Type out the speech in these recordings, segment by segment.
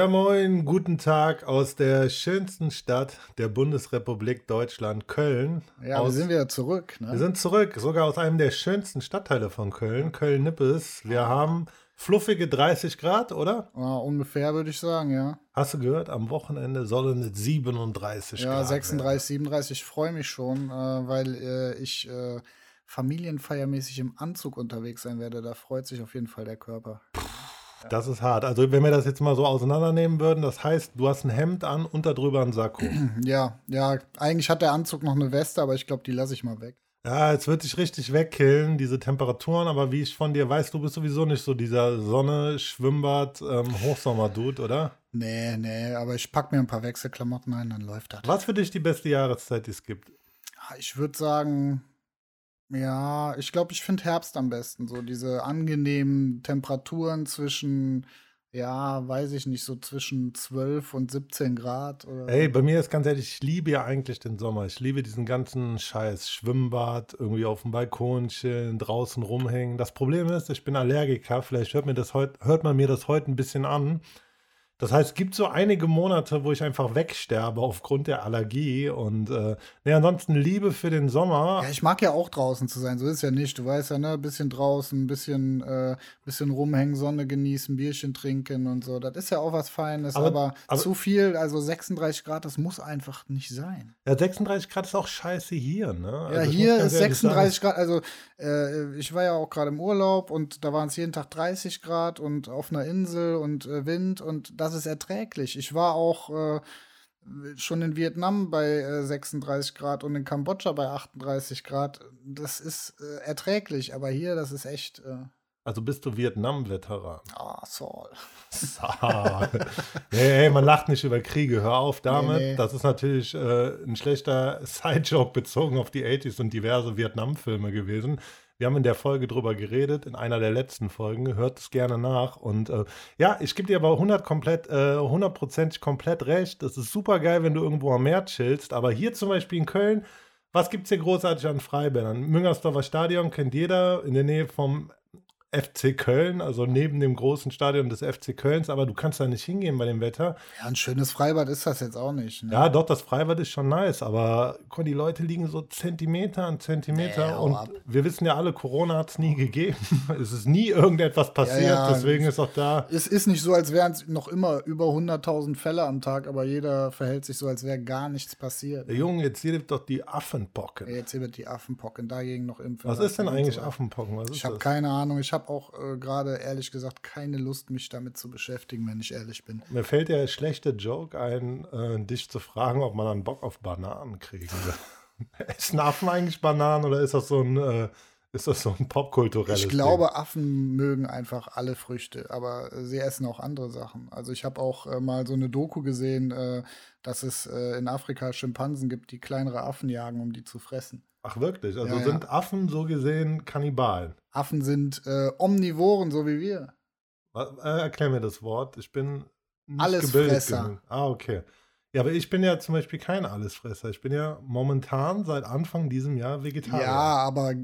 Ja, moin. Ja, guten Tag aus der schönsten Stadt der Bundesrepublik Deutschland, Köln. Ja, aus, wir sind wieder zurück. Ne? Wir sind zurück, sogar aus einem der schönsten Stadtteile von Köln, Köln-Nippes. Wir haben fluffige 30 Grad, oder? Ja, ungefähr würde ich sagen, ja. Hast du gehört, am Wochenende sollen es 37 Ja, Grad 36, werden. 37. Ich freue mich schon, äh, weil äh, ich äh, familienfeiermäßig im Anzug unterwegs sein werde. Da freut sich auf jeden Fall der Körper. Das ist hart. Also wenn wir das jetzt mal so auseinandernehmen würden, das heißt, du hast ein Hemd an und darüber ein Sakko. Ja, ja, eigentlich hat der Anzug noch eine Weste, aber ich glaube, die lasse ich mal weg. Ja, jetzt wird dich richtig wegkillen, diese Temperaturen, aber wie ich von dir weiß, du bist sowieso nicht so dieser Sonne, Schwimmbad, ähm, Hochsommer-Dude, oder? Nee, nee, aber ich packe mir ein paar Wechselklamotten ein, dann läuft das. Was für dich die beste Jahreszeit, die es gibt? Ich würde sagen, ja, ich glaube, ich finde Herbst am besten. So diese angenehmen Temperaturen zwischen, ja, weiß ich nicht, so zwischen 12 und 17 Grad. Ey, bei mir ist ganz ehrlich, ich liebe ja eigentlich den Sommer. Ich liebe diesen ganzen Scheiß. Schwimmbad, irgendwie auf dem Balkon chillen, draußen rumhängen. Das Problem ist, ich bin Allergiker. Vielleicht hört, mir das heut, hört man mir das heute ein bisschen an. Das heißt, es gibt so einige Monate, wo ich einfach wegsterbe aufgrund der Allergie. Und äh, nee, ansonsten Liebe für den Sommer. Ja, ich mag ja auch draußen zu sein, so ist ja nicht. Du weißt ja, ne, bisschen draußen, bisschen, äh, bisschen rumhängen, Sonne genießen, Bierchen trinken und so. Das ist ja auch was Feines, aber, Aber- aber- zu viel, also 36 Grad, das muss einfach nicht sein. Ja, 36 Grad ist auch scheiße hier, ne? Ja, Also ich hier ist ehrlich 36 Grad, also äh, ich war ja auch gerade im Urlaub und da waren es jeden Tag 30 Grad und auf einer Insel und äh, Wind und das ist erträglich. Ich war auch äh, schon in Vietnam bei äh, 36 Grad und in Kambodscha bei 38 Grad. Das ist äh, erträglich, aber hier, das ist echt. Äh, Also bist du Vietnam-Veteran. ah, Saul. Ah. nee, ey, man lacht nicht über Kriege. Hör auf damit. Nee, nee. Das ist natürlich äh, ein schlechter Side-Joke bezogen auf die 80s und diverse Vietnam-Filme gewesen. Wir haben in der Folge drüber geredet, in einer der letzten Folgen. Hört es gerne nach. Und äh, ja, ich gebe dir aber 100 komplett, äh, 100% komplett recht. Das ist super geil, wenn du irgendwo am Meer chillst. Aber hier zum Beispiel in Köln, was gibt es hier großartig an Freibädern? Müngersdorfer Stadion kennt jeder in der Nähe vom FC Köln, also neben dem großen Stadion des FC Kölns, aber du kannst da nicht hingehen bei dem Wetter. Ja, ein schönes Freibad ist das jetzt auch nicht. Ne? Ja, doch, das Freibad ist schon nice, aber guck, die Leute liegen so Zentimeter an Zentimeter Nee, und ab. wir wissen ja alle, Corona hat es nie gegeben. es ist nie irgendetwas passiert, ja, deswegen ist auch da. Es ist nicht so, als wären es noch immer über 100.000 Fälle am Tag, aber jeder verhält sich so, als wäre gar nichts passiert. Der Junge, jetzt hier doch die Affenpocken. Jetzt hier wird die Affenpocken dagegen noch impfen. Was ist denn eigentlich so. Affenpocken? Was Ich habe keine Ahnung. Ich habe auch äh, gerade ehrlich gesagt keine Lust, mich damit zu beschäftigen, wenn ich ehrlich bin. Mir fällt der schlechte Joke ein, äh, dich zu fragen, ob man dann Bock auf Bananen kriegen will. Essen Affen eigentlich Bananen oder ist das so ein, äh, ist das so ein popkulturelles Ich glaube, Affen mögen einfach alle Früchte, aber äh, sie essen auch andere Sachen. Also ich habe auch äh, mal so eine Doku gesehen, äh, dass es in Afrika Schimpansen gibt, die kleinere Affen jagen, um die zu fressen. Ach wirklich? Also Ja, ja. sind Affen so gesehen Kannibalen? Affen sind äh, Omnivoren, so wie wir. Äh, erklär mir das Wort. Ich bin nicht Allesfresser. genug. Ah, okay. Ja, aber ich bin ja zum Beispiel kein Allesfresser. Ich bin ja momentan seit Anfang diesem Jahr Vegetarier. Ja, aber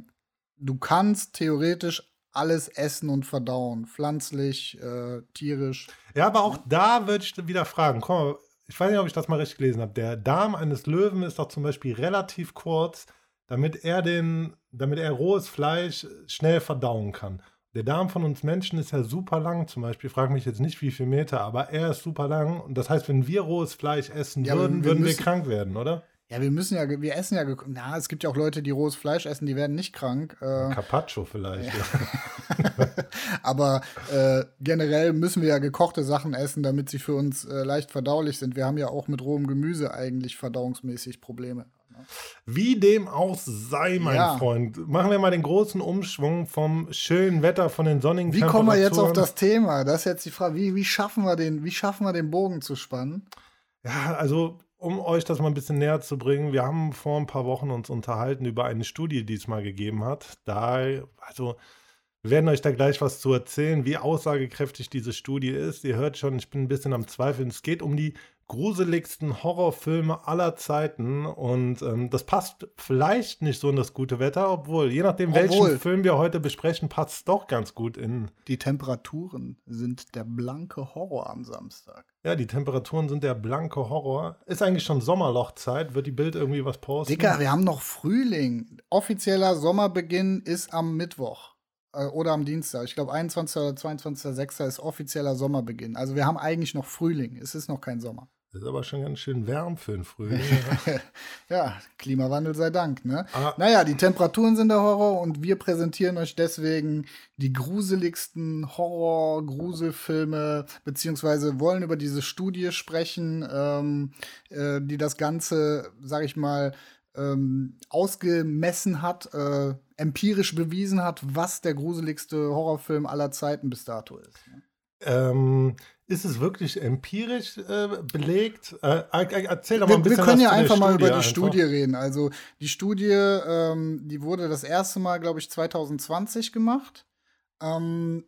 du kannst theoretisch alles essen und verdauen. Pflanzlich, äh, tierisch. Ja, aber auch da würde ich wieder fragen. Komm ich weiß nicht, ob ich das mal richtig gelesen habe. Der Darm eines Löwen ist doch zum Beispiel relativ kurz, damit er den, damit er rohes Fleisch schnell verdauen kann. Der Darm von uns Menschen ist ja super lang, zum Beispiel. Frag mich jetzt nicht, wie viel Meter, aber er ist super lang. Und das heißt, wenn wir rohes Fleisch essen Ja, würden, wir würden wir krank werden, oder? Ja, wir müssen ja, wir essen ja, na, es gibt ja auch Leute, die rohes Fleisch essen, die werden nicht krank. Äh, Carpaccio vielleicht. Ja. aber äh, generell müssen wir ja gekochte Sachen essen, damit sie für uns äh, leicht verdaulich sind. Wir haben ja auch mit rohem Gemüse eigentlich verdauungsmäßig Probleme. Wie dem auch sei, mein Ja. Freund. Machen wir mal den großen Umschwung vom schönen Wetter, von den sonnigen Wie kommen wir jetzt auf das Thema? Das ist jetzt die Frage. Wie, wie, schaffen wir den, wie schaffen wir den Bogen zu spannen? Ja, also um euch das mal ein bisschen näher zu bringen, wir haben vor ein paar Wochen uns unterhalten über eine Studie, die es mal gegeben hat. Da, also, wir werden euch da gleich was zu erzählen, wie aussagekräftig diese Studie ist. Ihr hört schon, ich bin ein bisschen am Zweifeln. Es geht um die gruseligsten Horrorfilme aller Zeiten und ähm, das passt vielleicht nicht so in das gute Wetter, obwohl, je nachdem, Obwohl. welchen Film wir heute besprechen, passt es doch ganz gut in. Die Temperaturen sind der blanke Horror am Samstag. Ja, die Temperaturen sind der blanke Horror. Ist eigentlich schon Sommerlochzeit, wird die Bild irgendwie was posten? Dicker, wir haben noch Frühling. Offizieller Sommerbeginn ist am Mittwoch äh, oder am Dienstag. Ich glaube, 21. oder 22.06. ist offizieller Sommerbeginn. Also wir haben eigentlich noch Frühling. Es ist noch kein Sommer. Das ist aber schon ganz schön warm für den Frühling. ja, Klimawandel sei Dank, ne? Ah. Naja, die Temperaturen sind der Horror und wir präsentieren euch deswegen die gruseligsten Horror-Gruselfilme, beziehungsweise wollen über diese Studie sprechen, ähm, äh, die das Ganze, sag ich mal, ähm, ausgemessen hat, äh, empirisch bewiesen hat, was der gruseligste Horrorfilm aller Zeiten bis dato ist. Ne? ähm, ist es wirklich empirisch äh, belegt? Äh, äh, erzähl doch mal ein Wir, wir bisschen können was ja einfach mal über die einfach. Studie reden. Also die Studie, ähm, die wurde das erste Mal, glaube ich, 2020 gemacht. Ähm,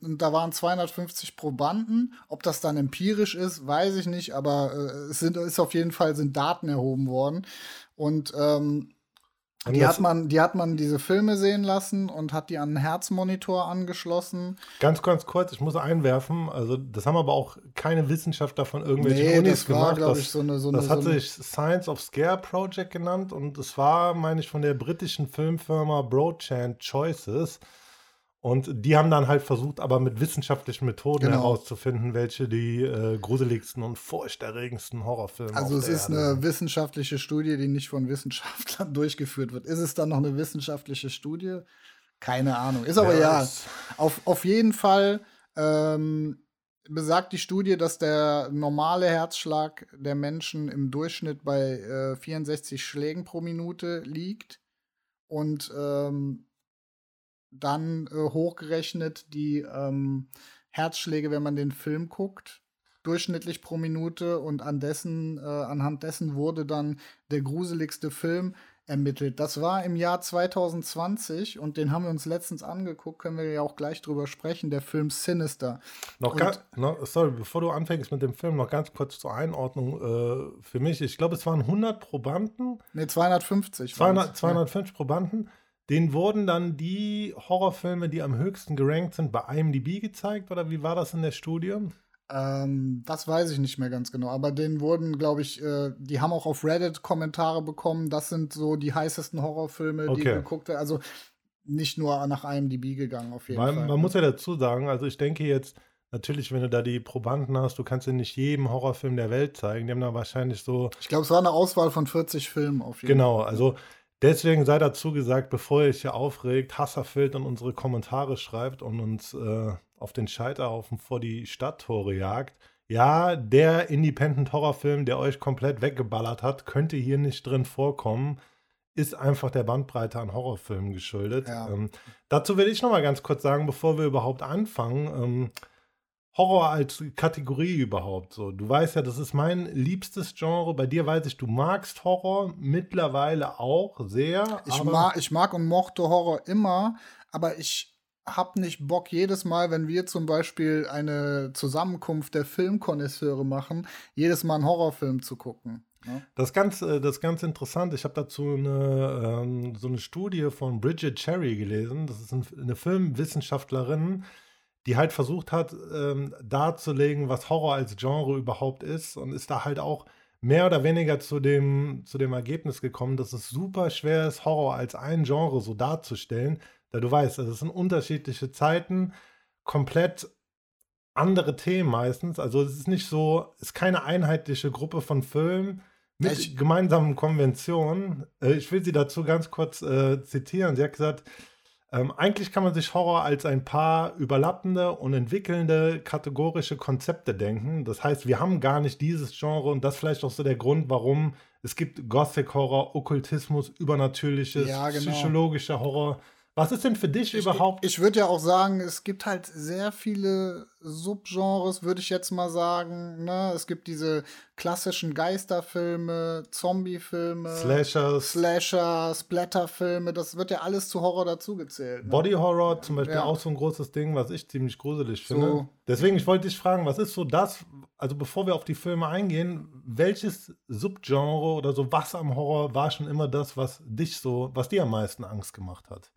da waren 250 Probanden. Ob das dann empirisch ist, weiß ich nicht, aber äh, es sind, ist auf jeden Fall sind Daten erhoben worden. Und ähm, Und die hat, man, die hat man diese Filme sehen lassen und hat die an einen Herzmonitor angeschlossen. Ganz, ganz kurz, ich muss einwerfen, also das haben aber auch keine Wissenschaftler von irgendwelchen Nee, Unis das war, gemacht. glaube das, ich, so eine. So das eine, hat so sich Science of Scare Project genannt und es war, meine ich, von der britischen Filmfirma Broadchant Choices. Und die haben dann halt versucht, aber mit wissenschaftlichen Methoden Genau. herauszufinden, welche die äh, gruseligsten und furchterregendsten Horrorfilme Also auf es ist Erde eine sind. wissenschaftliche Studie, die nicht von Wissenschaftlern durchgeführt wird. Ist es dann noch eine wissenschaftliche Studie? Keine Ahnung. Ist aber ja. es- Auf, auf jeden Fall ähm, besagt die Studie, dass der normale Herzschlag der Menschen im Durchschnitt bei äh, 64 Schlägen pro Minute liegt. Und ähm, dann äh, hochgerechnet die ähm, Herzschläge, wenn man den Film guckt, durchschnittlich pro Minute und an dessen, äh, anhand dessen wurde dann der gruseligste Film ermittelt. Das war im Jahr 2020 und den haben wir uns letztens angeguckt, können wir ja auch gleich drüber sprechen, der Film Sinister. Noch ganz, noch, sorry, bevor du anfängst mit dem Film, noch ganz kurz zur Einordnung äh, für mich. Ich glaube, es waren 100 Probanden, Ne, 250. waren's. 200, 250 Probanden. Denen wurden dann die Horrorfilme, die am höchsten gerankt sind, bei IMDb gezeigt oder wie war das in der Studie? Ähm, das weiß ich nicht mehr ganz genau, aber denen wurden, glaube ich, äh, die haben auch auf Reddit Kommentare bekommen. Das sind so die heißesten Horrorfilme, die Okay. geguckt werden. Also nicht nur nach IMDb gegangen, auf jeden Weil, Fall. man muss ja dazu sagen, also ich denke jetzt, natürlich, wenn du da die Probanden hast, du kannst ja nicht jedem Horrorfilm der Welt zeigen. Die haben da wahrscheinlich so ich glaube, es war eine Auswahl von 40 Filmen auf jeden Genau, Fall. also deswegen sei dazu gesagt, bevor ihr euch hier aufregt, Hasserfeld in unsere Kommentare schreibt und uns äh, auf den Scheiterhaufen vor die Stadttore jagt. Ja, der Independent-Horrorfilm, der euch komplett weggeballert hat, könnte hier nicht drin vorkommen. Ist einfach der Bandbreite an Horrorfilmen geschuldet. Ja. Ähm, dazu will ich noch mal ganz kurz sagen, bevor wir überhaupt anfangen. Ähm, Horror als Kategorie überhaupt so. Du weißt ja, das ist mein liebstes Genre. Bei dir weiß ich, du magst Horror mittlerweile auch sehr. Ich, mag, ich mag und mochte Horror immer, aber ich hab nicht Bock jedes Mal, wenn wir zum Beispiel eine Zusammenkunft der Filmkonnoisseure machen, jedes Mal einen Horrorfilm zu gucken. Ne? das ist ganz, äh, das ist ganz interessant. Ich habe dazu eine, ähm, so eine Studie von Bridget Cherry gelesen. Das ist ein, eine Filmwissenschaftlerin, die halt versucht hat, ähm, darzulegen, was Horror als Genre überhaupt ist und ist da halt auch mehr oder weniger zu dem, zu dem Ergebnis gekommen, dass es super schwer ist, Horror als ein Genre so darzustellen. Da du weißt, also es sind unterschiedliche Zeiten, komplett andere Themen meistens. Also es ist nicht so, es ist keine einheitliche Gruppe von Filmen mit Ich- gemeinsamen Konventionen. Äh, ich will sie dazu ganz kurz äh, zitieren. Sie hat gesagt, ähm, eigentlich kann man sich Horror als ein paar überlappende und entwickelnde kategorische Konzepte denken. Das heißt, wir haben gar nicht dieses Genre und das ist vielleicht auch so der Grund, warum es gibt Gothic Horror, Okkultismus, Übernatürliches, Ja, genau. psychologischer Horror, Was ist denn für dich Ich, überhaupt? ich würde ja auch sagen, es gibt halt sehr viele Subgenres, würde ich jetzt mal sagen. Ne? Es gibt diese klassischen Geisterfilme, Zombiefilme, Slashers, Slasher, Splatterfilme, das wird ja alles zu Horror dazugezählt. Ne? Body Horror zum Beispiel Ja. auch so ein großes Ding, was ich ziemlich gruselig finde. So. Deswegen, ich wollte dich fragen, was ist so das, also bevor wir auf die Filme eingehen, welches Subgenre oder so was am Horror war schon immer das, was dich so, was dir am meisten Angst gemacht hat?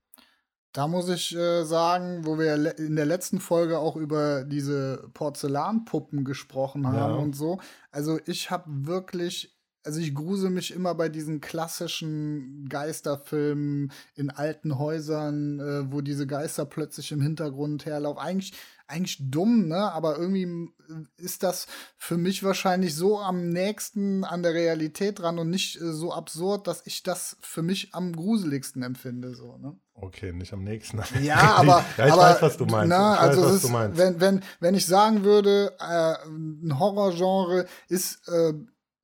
Da muss ich äh, sagen, wo wir in der letzten Folge auch über diese Porzellanpuppen gesprochen haben Ja. und so. Also ich habe wirklich, also ich grusel mich immer bei diesen klassischen Geisterfilmen in alten Häusern, äh, wo diese Geister plötzlich im Hintergrund herlaufen. Eigentlich, eigentlich dumm, ne? Aber irgendwie ist das für mich wahrscheinlich so am nächsten an der Realität dran und nicht äh, so absurd, dass ich das für mich am gruseligsten empfinde, so, ne? Okay, nicht am nächsten. Ja, aber, ja, ich aber, weiß, was du meinst. Na, ich weiß, also was es du ist, meinst. Wenn, wenn, wenn ich sagen würde, äh, ein Horrorgenre ist äh,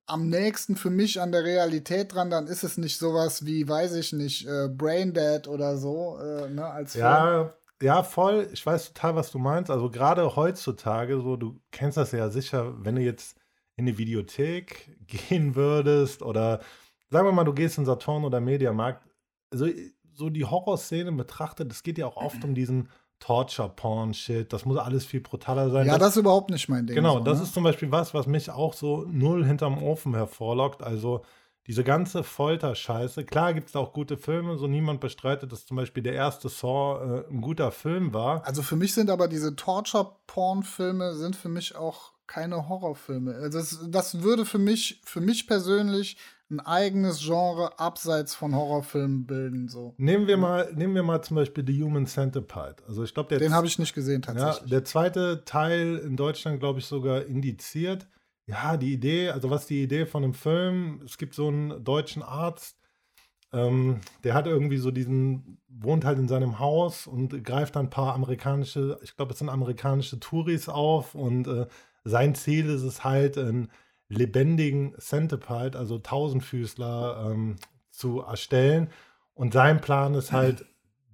am nächsten für mich an der Realität dran, dann ist es nicht sowas wie, weiß ich nicht, äh, Braindead oder so, äh, ne, als Film. Ja, ja, voll. Ich weiß total, was du meinst. Also gerade heutzutage, so, du kennst das ja sicher, wenn du jetzt in die Videothek gehen würdest oder sagen wir mal, du gehst in Saturn oder Mediamarkt, also so die Horrorszene betrachtet, es geht ja auch oft um diesen Torture-Porn-Shit. Das muss alles viel brutaler sein. Ja, das ist überhaupt nicht mein Ding. Genau, so, das ne? ist zum Beispiel was, was mich auch so null hinterm Ofen hervorlockt. Also diese ganze Folterscheiße. Klar gibt es auch gute Filme, so niemand bestreitet, dass zum Beispiel der erste Saw äh, ein guter Film war. Also für mich sind aber diese Torture-Porn-Filme sind für mich auch keine Horrorfilme. Also das, das würde für mich, für mich persönlich ein eigenes Genre abseits von Horrorfilmen bilden. So. Nehmen wir mal, nehmen wir mal zum Beispiel The Human Centipede. Also ich glaube, Den habe ich nicht gesehen ja, tatsächlich. der zweite Teil in Deutschland, glaube ich, sogar indiziert. Ja, die Idee, also was die Idee von dem Film, es gibt so einen deutschen Arzt, ähm, der hat irgendwie so diesen, wohnt halt in seinem Haus und greift dann ein paar amerikanische, ich glaube, es sind amerikanische Touris auf und äh, sein Ziel ist es halt, einen lebendigen Centipede, also Tausendfüßler, ähm, zu erstellen. Und sein Plan ist halt,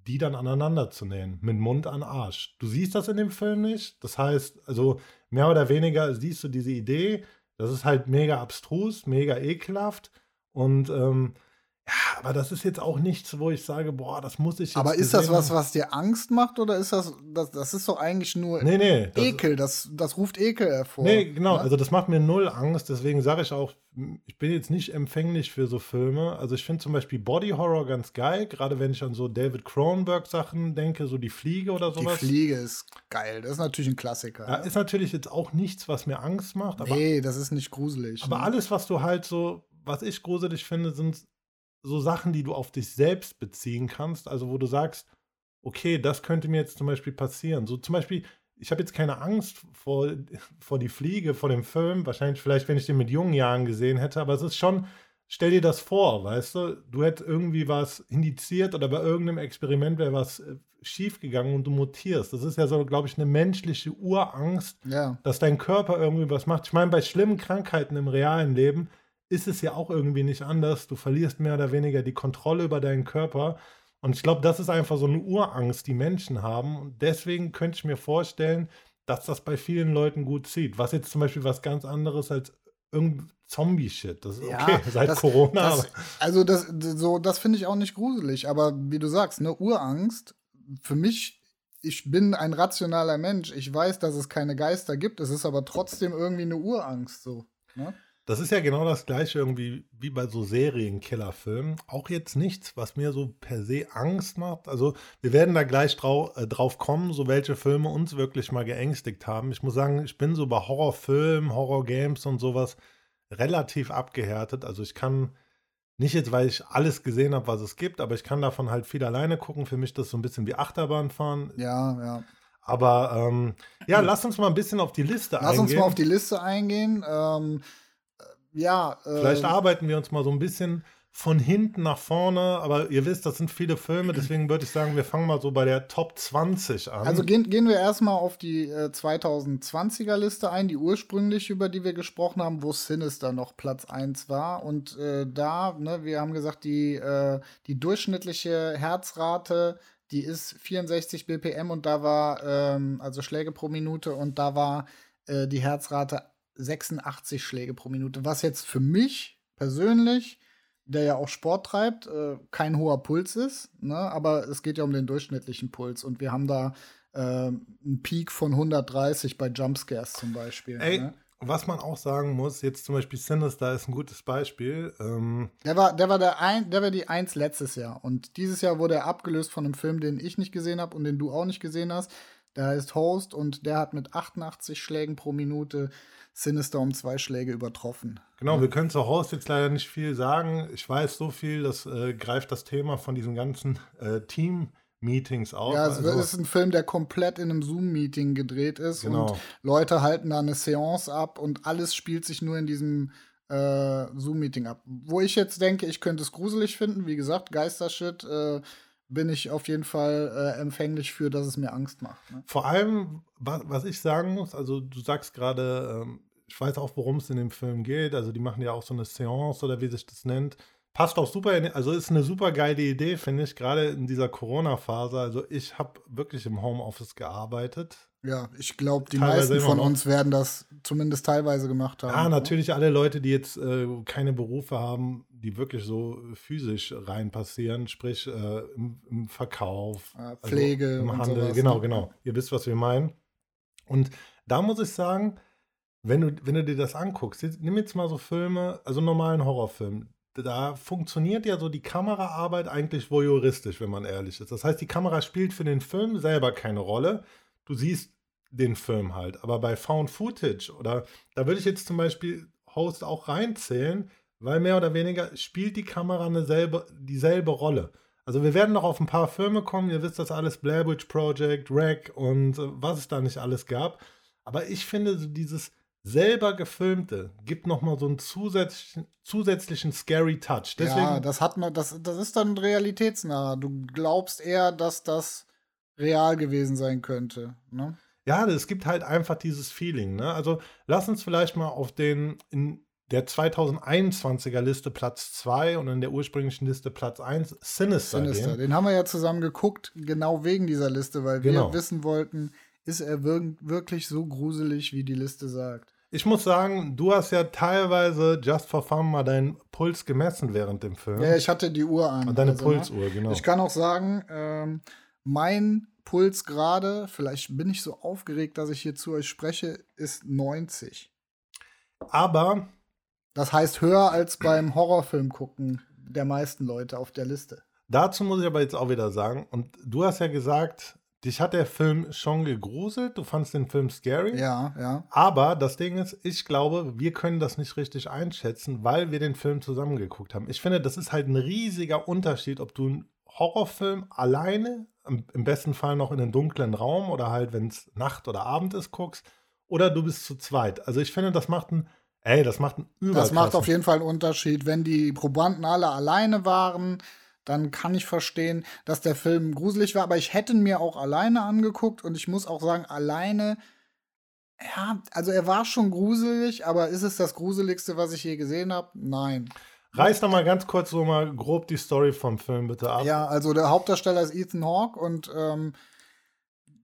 die dann aneinander zu nähen, mit Mund an Arsch. Du siehst das in dem Film nicht. Das heißt, also mehr oder weniger siehst du diese Idee. Das ist halt mega abstrus, mega ekelhaft. Und ähm, ja, aber das ist jetzt auch nichts, wo ich sage, boah, das muss ich jetzt Aber ist das was, was dir Angst macht oder ist das, das, das ist doch eigentlich nur Nee, nee. Ekel, das, das ruft Ekel hervor. Nee, genau. ne? Also das macht mir null Angst. Deswegen sage ich auch, ich bin jetzt nicht empfänglich für so Filme. Also ich finde zum Beispiel Body Horror ganz geil, gerade wenn ich an so David Cronenberg Sachen denke, so die Fliege oder Die sowas. Fliege ist geil, das ist natürlich ein Klassiker. Ja, ne? ist natürlich jetzt auch nichts, was mir Angst macht, aber, nee, das ist nicht gruselig. aber ne? alles, was du halt so, was ich gruselig finde, sind so Sachen, die du auf dich selbst beziehen kannst. Also wo du sagst, okay, das könnte mir jetzt zum Beispiel passieren. So zum Beispiel, ich habe jetzt keine Angst vor, vor die Fliege, vor dem Film. Wahrscheinlich vielleicht, wenn ich den mit jungen Jahren gesehen hätte, aber es ist schon, stell dir das vor, weißt du, du hättest irgendwie was indiziert oder bei irgendeinem Experiment wäre was äh, schiefgegangen und du mutierst. Das ist ja so, glaube ich, eine menschliche Urangst, ja. dass dein Körper irgendwie was macht. Ich meine, bei schlimmen Krankheiten im realen Leben ist es ja auch irgendwie nicht anders. Du verlierst mehr oder weniger die Kontrolle über deinen Körper. Und ich glaube, das ist einfach so eine Urangst, die Menschen haben. Und deswegen könnte ich mir vorstellen, dass das bei vielen Leuten gut zieht. Was jetzt zum Beispiel was ganz anderes als irgendein Zombie-Shit. Das ist Ja, okay, seit das- Corona. Das, also das, so, das finde ich auch nicht gruselig, aber wie du sagst, ne, Urangst, für mich, ich bin ein rationaler Mensch, ich weiß, dass es keine Geister gibt, es ist aber trotzdem irgendwie eine Urangst so. Ne? Das ist ja genau das gleiche irgendwie wie bei so Serienkillerfilmen. Auch jetzt nichts, was mir so per se Angst macht. Also wir werden da gleich drau äh, drauf kommen, so welche Filme uns wirklich mal geängstigt haben. Ich muss sagen, ich bin so bei Horrorfilmen, Horrorgames und sowas relativ abgehärtet. Also ich kann nicht jetzt, weil ich alles gesehen habe, was es gibt, aber ich kann davon halt viel alleine gucken. Für mich das so ein bisschen wie Achterbahnfahren. Ja, ja. Aber ähm, ja, lass uns mal ein bisschen auf die Liste Lass eingehen. uns mal auf die Liste eingehen. Ähm, äh, ja, äh, Vielleicht arbeiten wir uns mal so ein bisschen von hinten nach vorne, aber ihr wisst, das sind viele Filme, deswegen würde ich sagen, wir fangen mal so bei der Top 20 an. Also gehen, gehen wir erstmal auf die äh, 2020er Liste ein, die ursprünglich, über die wir gesprochen haben, wo Sinister noch Platz 1 war. Und äh, da, ne, wir haben gesagt, die, äh, die durchschnittliche Herzrate die ist 64 BPM und da war, ähm, also Schläge pro Minute und da war äh, die Herzrate 86 Schläge pro Minute, was jetzt für mich persönlich, der ja auch Sport treibt, äh, kein hoher Puls ist, ne? aber es geht ja um den durchschnittlichen Puls und wir haben da äh, einen Peak von 130 bei Jumpscares zum Beispiel. Ey, ne? was man auch sagen muss, jetzt zum Beispiel Sinister ist ein gutes Beispiel. Ähm, Der war, der war der ein, der war die Eins letztes Jahr. Und dieses Jahr wurde er abgelöst von einem Film, den ich nicht gesehen habe und den du auch nicht gesehen hast. Der heißt Host und der hat mit 88 Schlägen pro Minute Sinister um zwei Schläge übertroffen. Genau, wir können zur Host jetzt leider nicht viel sagen. Ich weiß so viel, das äh, greift das Thema von diesen ganzen äh, Team-Meetings auf. Ja, es Also- ist ein Film, der komplett in einem Zoom-Meeting gedreht ist Genau. und Leute halten da eine Seance ab und alles spielt sich nur in diesem äh, Zoom-Meeting ab. Wo ich jetzt denke, ich könnte es gruselig finden, wie gesagt, Geistershit, äh, bin ich auf jeden Fall äh, empfänglich für, dass es mir Angst macht. Ne? Vor allem, was, was ich sagen muss, also du sagst gerade, ähm, ich weiß auch, worum es in dem Film geht. Also die machen ja auch so eine Seance oder wie sich das nennt. Passt auch super, in, also ist eine super geile Idee, finde ich, gerade in dieser Corona-Phase. Also ich habe wirklich im Homeoffice gearbeitet. Ja, ich glaube, die Teilweise meisten von uns werden das zumindest teilweise gemacht haben. Ja, natürlich alle Leute, die jetzt äh, keine Berufe haben, die wirklich so physisch rein passieren, sprich äh, im, im Verkauf, Ja, Pflege also im Handel. sowas, genau, ne? genau. Ihr wisst, was wir meinen. Und da muss ich sagen, wenn du, wenn du dir das anguckst, nimm jetzt mal so Filme, also normalen Horrorfilm, da funktioniert ja so die Kameraarbeit eigentlich voyeuristisch, wenn man ehrlich ist. Das heißt, die Kamera spielt für den Film selber keine Rolle. Du siehst den Film halt. Aber bei Found Footage oder da würde ich jetzt zum Beispiel Host auch reinzählen, weil mehr oder weniger spielt die Kamera eine selbe, dieselbe Rolle. Also wir werden noch auf ein paar Filme kommen, ihr wisst das alles, Blair Witch Project, Wreck und äh, was es da nicht alles gab. Aber ich finde, so dieses selber gefilmte gibt nochmal so einen zusätzlichen, zusätzlichen scary Touch. Deswegen, ja, das hat man, das, das ist dann realitätsnah. Du glaubst eher, dass das real gewesen sein könnte. Ne? Ja, es gibt halt einfach dieses Feeling. Ne? Also lass uns vielleicht mal auf den in der 2021er Liste Platz 2 und in der ursprünglichen Liste Platz 1 Sinister, Sinister. gehen. Den haben wir ja zusammen geguckt, genau wegen dieser Liste, weil Genau. wir wissen wollten, ist er wir wirklich so gruselig, wie die Liste sagt. Ich muss sagen, du hast ja teilweise just for fun mal deinen Puls gemessen während dem Film. Ja, ich hatte die Uhr an. und deine also, ne? Pulsuhr, genau. Ich kann auch sagen, ähm, mein Puls gerade, vielleicht bin ich so aufgeregt, dass ich hier zu euch spreche, ist 90. Aber Das heißt höher als beim Horrorfilm gucken der meisten Leute auf der Liste. dazu muss ich aber jetzt auch wieder sagen, und du hast ja gesagt, dich hat der Film schon gegruselt, du fandst den Film scary. Ja, ja. Aber das Ding ist, ich glaube, wir können das nicht richtig einschätzen, weil wir den Film zusammen geguckt haben. Ich finde, das ist halt ein riesiger Unterschied, ob du einen Horrorfilm alleine, im, besten Fall noch in einem dunklen Raum oder halt, wenn es Nacht oder Abend ist, guckst, oder du bist zu zweit. Also ich finde, das macht einen, ey, das macht einen Das macht auf jeden Fall einen Unterschied. Wenn die Probanden alle alleine waren, dann kann ich verstehen, dass der Film gruselig war. Aber ich hätte ihn mir auch alleine angeguckt und ich muss auch sagen, alleine, ja, also er war schon gruselig, aber ist es das Gruseligste, was ich je gesehen habe? Nein. Reiß doch mal ganz kurz so mal grob die Story vom Film bitte ab. Ja, also der Hauptdarsteller ist Ethan Hawke und ähm,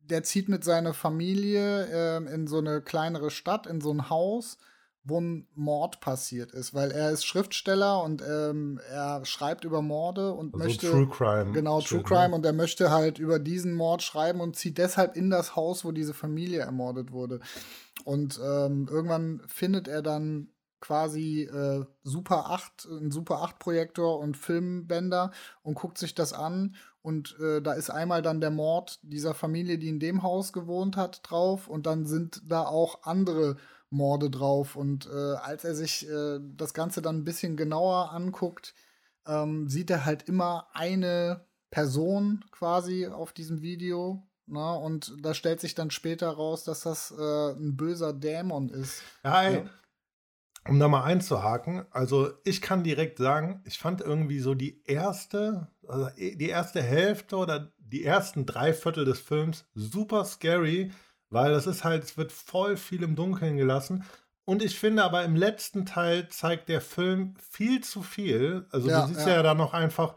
der zieht mit seiner Familie ähm, in so eine kleinere Stadt, in so ein Haus, wo ein Mord passiert ist, weil er ist Schriftsteller und ähm, er schreibt über Morde und Also möchte True Crime. genau True ne? Crime und er möchte halt über diesen Mord schreiben und zieht deshalb in das Haus, wo diese Familie ermordet wurde. Und ähm, irgendwann findet er dann quasi äh, Super 8, einen Super 8 Projektor und Filmbänder und guckt sich das an und äh, da ist einmal dann der Mord dieser Familie, die in dem Haus gewohnt hat, drauf und dann sind da auch andere Morde drauf und äh, als er sich äh, das Ganze dann ein bisschen genauer anguckt, ähm, sieht er halt immer eine Person quasi auf diesem Video. Ne? Und da stellt sich dann später raus, dass das äh, ein böser Dämon ist. Ey, Ja. um da mal einzuhaken, also ich kann direkt sagen, ich fand irgendwie so die erste, also die erste Hälfte oder die ersten drei Viertel des Films super scary, weil das ist halt, es wird voll viel im Dunkeln gelassen. Und ich finde aber im letzten Teil zeigt der Film viel zu viel. Also Ja, du siehst ja. ja, da noch einfach,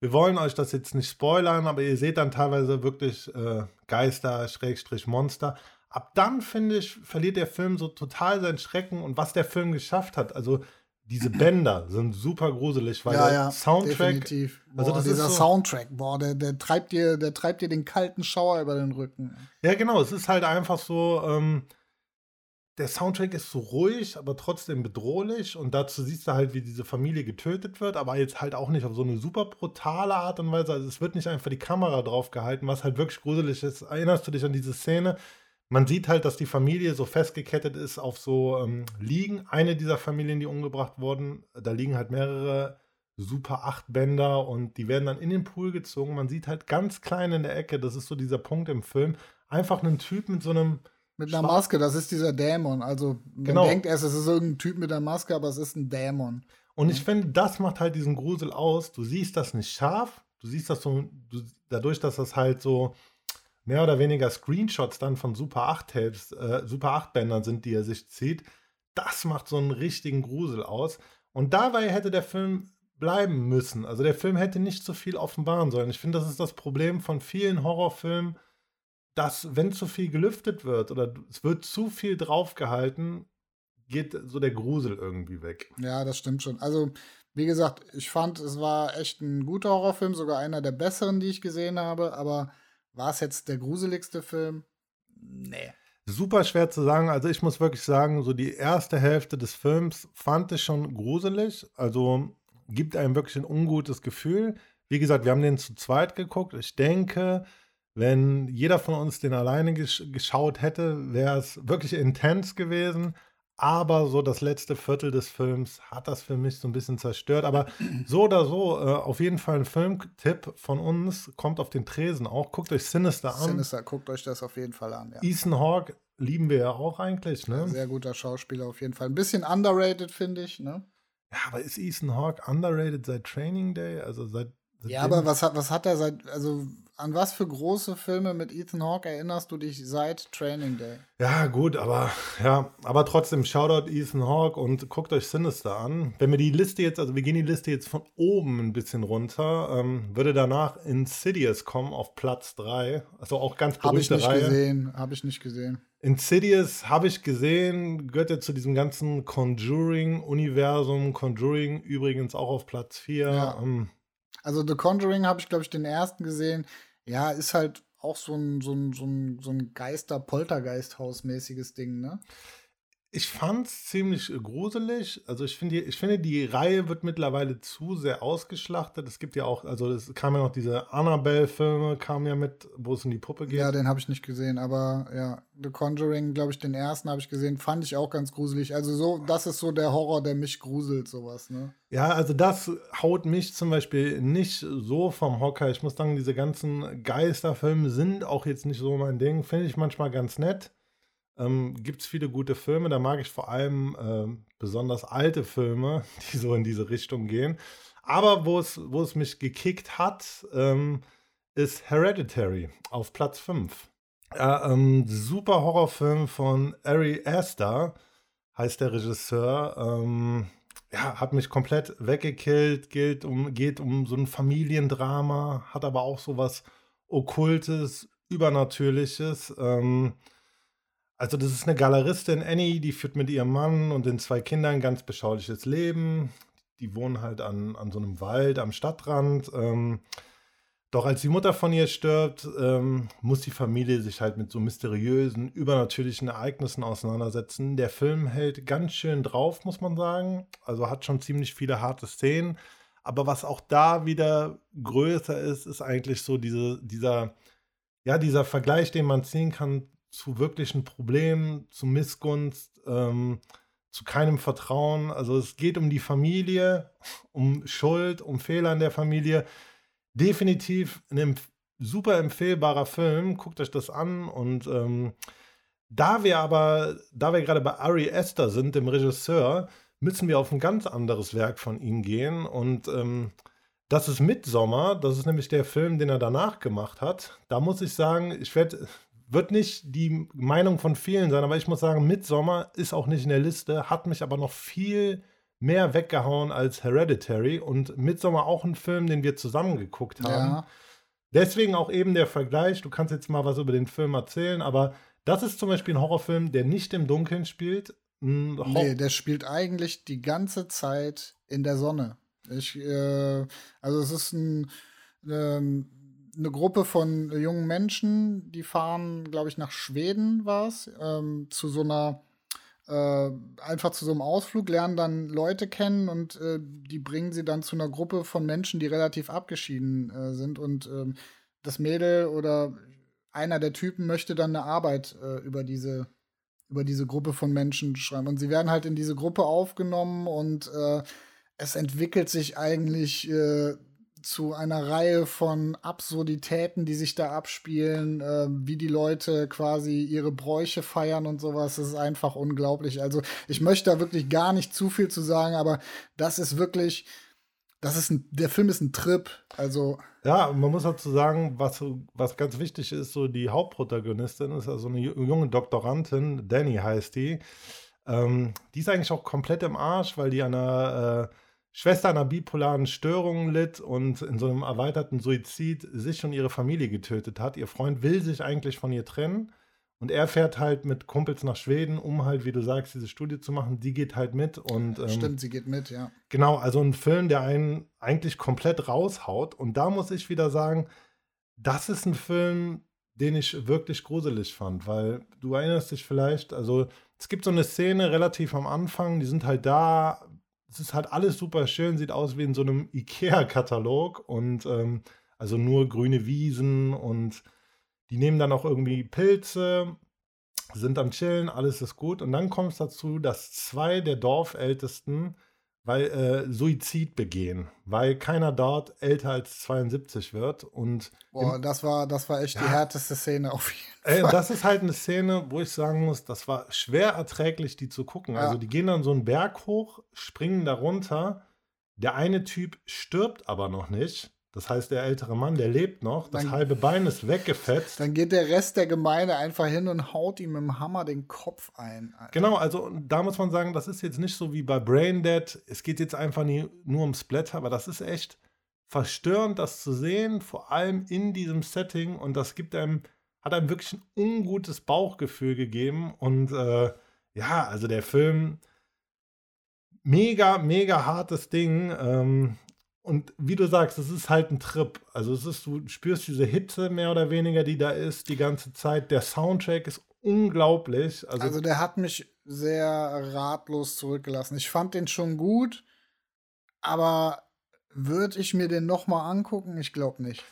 wir wollen euch das jetzt nicht spoilern, aber ihr seht dann teilweise wirklich äh, Geister, Schrägstrich Monster. Ab dann, finde ich, verliert der Film so total seinen Schrecken und was der Film geschafft hat. Also diese Bänder sind super gruselig, weil ja, der ja, Soundtrack. definitiv. Boah, Also das ist dieser so- Soundtrack, boah, der, der, treibt dir, der treibt dir den kalten Schauer über den Rücken. Ja, genau, es ist halt einfach so, ähm, der Soundtrack ist so ruhig, aber trotzdem bedrohlich und dazu siehst du halt, wie diese Familie getötet wird, aber jetzt halt auch nicht auf so eine super brutale Art und Weise. Also es wird nicht einfach die Kamera drauf gehalten, was halt wirklich gruselig ist. Erinnerst du dich an diese Szene? Man sieht halt, dass die Familie so festgekettet ist auf so ähm, Liegen. Eine dieser Familien, die umgebracht wurden, da liegen halt mehrere Super 8 Bänder und die werden dann in den Pool gezogen. Man sieht halt ganz klein in der Ecke, das ist so dieser Punkt im Film, einfach einen Typ mit so einem Mit einer Schwarz- Maske, das ist dieser Dämon. Also man Genau. denkt erst, es ist irgendein Typ mit einer Maske, aber es ist ein Dämon. Und ich finde, das macht halt diesen Grusel aus. Du siehst das nicht scharf, du siehst das so, du, dadurch, dass das halt so mehr oder weniger Screenshots dann von Super 8 Tapes, äh, Super 8 Bändern sind, die er sich zieht. Das macht so einen richtigen Grusel aus. Und dabei hätte der Film bleiben müssen. Also der Film hätte nicht so viel offenbaren sollen. Ich finde, das ist das Problem von vielen Horrorfilmen, dass wenn zu viel gelüftet wird oder es wird zu viel draufgehalten, geht so der Grusel irgendwie weg. Ja, das stimmt schon. Also, wie gesagt, ich fand, es war echt ein guter Horrorfilm, sogar einer der besseren, die ich gesehen habe, aber war es jetzt der gruseligste Film? Nee. Super schwer zu sagen. Also ich muss wirklich sagen, so die erste Hälfte des Films fand ich schon gruselig. Also gibt einem wirklich ein ungutes Gefühl. Wie gesagt, wir haben den zu zweit geguckt. Ich denke, wenn jeder von uns den alleine gesch geschaut hätte, wäre es wirklich intens gewesen. Aber so das letzte Viertel des Films hat das für mich so ein bisschen zerstört. Aber so oder so, äh, auf jeden Fall ein Filmtipp von uns. Kommt auf den Tresen auch. Guckt euch Sinister an. Sinister, guckt euch das auf jeden Fall an. Ja. Ethan Hawke lieben wir ja auch eigentlich, ne? Sehr guter Schauspieler auf jeden Fall. Ein bisschen underrated, finde ich, ne? Ja, aber ist Ethan Hawke underrated seit Training Day? Also seit. Ja, seitdem- aber was hat, was hat er seit, also an was für große Filme mit Ethan Hawke erinnerst du dich seit Training Day? Ja, gut, aber ja, aber trotzdem, Shoutout Ethan Hawke und guckt euch Sinister an. Wenn wir die Liste jetzt, also wir gehen die Liste jetzt von oben ein bisschen runter, ähm, würde danach Insidious kommen auf Platz 3. Also auch ganz Habe ich berühmte nicht Reihe. gesehen, habe ich nicht gesehen. Insidious habe ich gesehen, gehört ja zu diesem ganzen Conjuring-Universum. Conjuring übrigens auch auf Platz 4. Ja. Ähm, Also The Conjuring habe ich, glaube ich, den ersten gesehen. Ja, ist halt auch so ein, so ein, so ein, so ein Geister-Poltergeist-Haus-mäßiges Ding, ne? Ich fand's ziemlich äh, gruselig. Also ich finde, ich finde, die Reihe wird mittlerweile zu sehr ausgeschlachtet. Es gibt ja auch, also es kam ja noch diese Annabelle-Filme, kamen ja mit, wo es um die Puppe geht. Ja, den habe ich nicht gesehen, aber ja, The Conjuring, glaube ich, den ersten habe ich gesehen, fand ich auch ganz gruselig. Also so, das ist so der Horror, der mich gruselt, sowas, ne? Ja, also das haut mich zum Beispiel nicht so vom Hocker. Ich muss sagen, diese ganzen Geisterfilme sind auch jetzt nicht so mein Ding. Finde ich manchmal ganz nett. Ähm, Gibt es viele gute Filme. Da mag ich vor allem ähm, besonders alte Filme, die so in diese Richtung gehen. Aber wo es, mich gekickt hat, ähm, ist Hereditary auf Platz 5. Ja, ähm, super Horrorfilm von Ari Aster, heißt der Regisseur. Ähm, ja, hat mich komplett weggekillt. Geht um, geht um so ein Familiendrama, hat aber auch so was Okkultes, Übernatürliches. Ähm, also, das ist eine Galeristin, Annie, die führt mit ihrem Mann und den zwei Kindern ein ganz beschauliches Leben. Die wohnen halt an, an so einem Wald am Stadtrand. Ähm, doch als die Mutter von ihr stirbt, ähm, muss die Familie sich halt mit so mysteriösen, übernatürlichen Ereignissen auseinandersetzen. Der Film hält ganz schön drauf, muss man sagen. Also hat schon ziemlich viele harte Szenen. Aber was auch da wieder größer ist, ist eigentlich so diese, dieser, ja, dieser Vergleich, den man ziehen kann zu wirklichen Problemen, zu Missgunst, ähm, zu keinem Vertrauen. Also es geht um die Familie, um Schuld, um Fehler in der Familie. Definitiv ein empf super empfehlbarer Film. Guckt euch das an. Und ähm, da wir aber, da wir gerade bei Ari Aster sind, dem Regisseur, müssen wir auf ein ganz anderes Werk von ihm gehen. Und ähm, das ist Midsommer. Das ist nämlich der Film, den er danach gemacht hat. Da muss ich sagen, ich werde wird nicht die Meinung von vielen sein, aber ich muss sagen, Midsommer ist auch nicht in der Liste, hat mich aber noch viel mehr weggehauen als Hereditary und Midsommar auch ein Film, den wir zusammen geguckt haben. Ja. Deswegen auch eben der Vergleich. Du kannst jetzt mal was über den Film erzählen, aber das ist zum Beispiel ein Horrorfilm, der nicht im Dunkeln spielt. nee, der spielt eigentlich die ganze Zeit in der Sonne. Ich, äh, also es ist ein, ähm, eine Gruppe von jungen Menschen, die fahren, glaube ich, nach Schweden war es, ähm, zu so einer äh, einfach zu so einem Ausflug, lernen dann Leute kennen und äh, die bringen sie dann zu einer Gruppe von Menschen, die relativ abgeschieden äh, sind. Und ähm, das Mädel oder einer der Typen möchte dann eine Arbeit äh, über diese über diese Gruppe von Menschen schreiben. Und sie werden halt in diese Gruppe aufgenommen und äh, es entwickelt sich eigentlich äh, zu einer Reihe von Absurditäten, die sich da abspielen, äh, wie die Leute quasi ihre Bräuche feiern und sowas. Das ist einfach unglaublich. Also ich möchte da wirklich gar nicht zu viel zu sagen, aber das ist wirklich, das ist ein, der Film ist ein Trip. Also ja, man muss dazu sagen, was, was ganz wichtig ist, so die Hauptprotagonistin ist also eine junge Doktorandin, Danny heißt die. Ähm, die ist eigentlich auch komplett im Arsch, weil die an einer äh, Schwester einer bipolaren Störung litt und in so einem erweiterten Suizid sich und ihre Familie getötet hat. Ihr Freund will sich eigentlich von ihr trennen und er fährt halt mit Kumpels nach Schweden, um halt, wie du sagst, diese Studie zu machen. Die geht halt mit und. Ähm, Stimmt, sie geht mit, ja. Genau, also ein Film, der einen eigentlich komplett raushaut. Und da muss ich wieder sagen, das ist ein Film, den ich wirklich gruselig fand, weil du erinnerst dich vielleicht, also es gibt so eine Szene relativ am Anfang, die sind halt da, es ist halt alles super schön, sieht aus wie in so einem IKEA-Katalog und ähm, also nur grüne Wiesen und die nehmen dann auch irgendwie Pilze, sind am Chillen, alles ist gut. Und dann kommt es dazu, dass zwei der Dorfältesten weil äh, Suizid begehen, weil keiner dort älter als 72 wird und Boah, das war das war echt ja, die härteste Szene auf jeden Fall. Äh, das ist halt eine Szene, wo ich sagen muss, das war schwer erträglich, die zu gucken. Ja. Also die gehen dann so einen Berg hoch, springen da runter. Der eine Typ stirbt aber noch nicht. Das heißt, der ältere Mann, der lebt noch, das dann, halbe Bein ist weggefetzt. Dann geht der Rest der Gemeinde einfach hin und haut ihm mit dem Hammer den Kopf ein. Alter. Genau, also da muss man sagen, das ist jetzt nicht so wie bei Brain Dead. Es geht jetzt einfach nie, nur um Splatter, aber das ist echt verstörend, das zu sehen, vor allem in diesem Setting. Und das gibt einem, hat einem wirklich ein ungutes Bauchgefühl gegeben. Und äh, ja, also der Film, mega, mega hartes Ding. Ähm, und wie du sagst, es ist halt ein Trip. Also es ist, du spürst diese Hitze mehr oder weniger, die da ist, die ganze Zeit. Der Soundtrack ist unglaublich. Also, also der hat mich sehr ratlos zurückgelassen. Ich fand den schon gut, aber würde ich mir den noch mal angucken? Ich glaube nicht.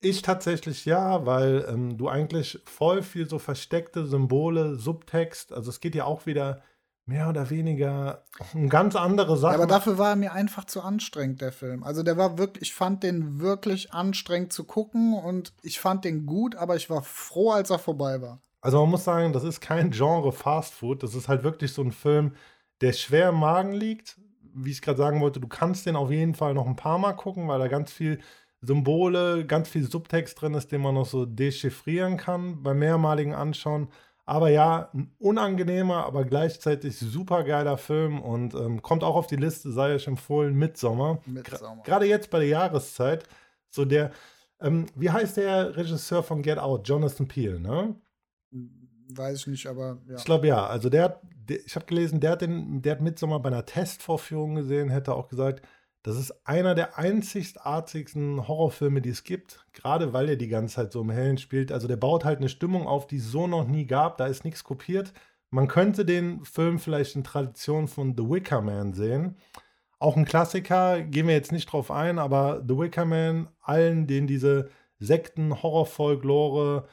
Ich tatsächlich ja, weil ähm, du eigentlich voll viel so versteckte Symbole, Subtext, also es geht ja auch wieder mehr oder weniger eine ganz andere Sache. Ja, aber dafür war er mir einfach zu anstrengend, der Film. Also der war wirklich, ich fand den wirklich anstrengend zu gucken und ich fand den gut, aber ich war froh, als er vorbei war. Also man muss sagen, das ist kein Genre Fast Food. Das ist halt wirklich so ein Film, der schwer im Magen liegt. Wie ich gerade sagen wollte, du kannst den auf jeden Fall noch ein paar Mal gucken, weil da ganz viel Symbole, ganz viel Subtext drin ist, den man noch so dechiffrieren kann beim mehrmaligen Anschauen. Aber ja, ein unangenehmer, aber gleichzeitig super geiler Film und ähm, kommt auch auf die Liste, sei euch empfohlen, Midsommer. Midsommer. Gerade jetzt bei der Jahreszeit. So der, ähm, wie heißt der Regisseur von Get Out? Jonathan Peele, ne? Weiß ich nicht, aber ja. Ich glaube ja. Also der, der ich habe gelesen, der hat den, der hat Midsommer bei einer Testvorführung gesehen, hätte auch gesagt, das ist einer der einzigartigsten Horrorfilme, die es gibt, gerade weil er die ganze Zeit so im Hellen spielt. Also der baut halt eine Stimmung auf, die es so noch nie gab, da ist nichts kopiert. Man könnte den Film vielleicht in Tradition von The Wicker Man sehen. Auch ein Klassiker, gehen wir jetzt nicht drauf ein, aber The Wicker Man, allen, denen diese Sekten, Horror-Folklore,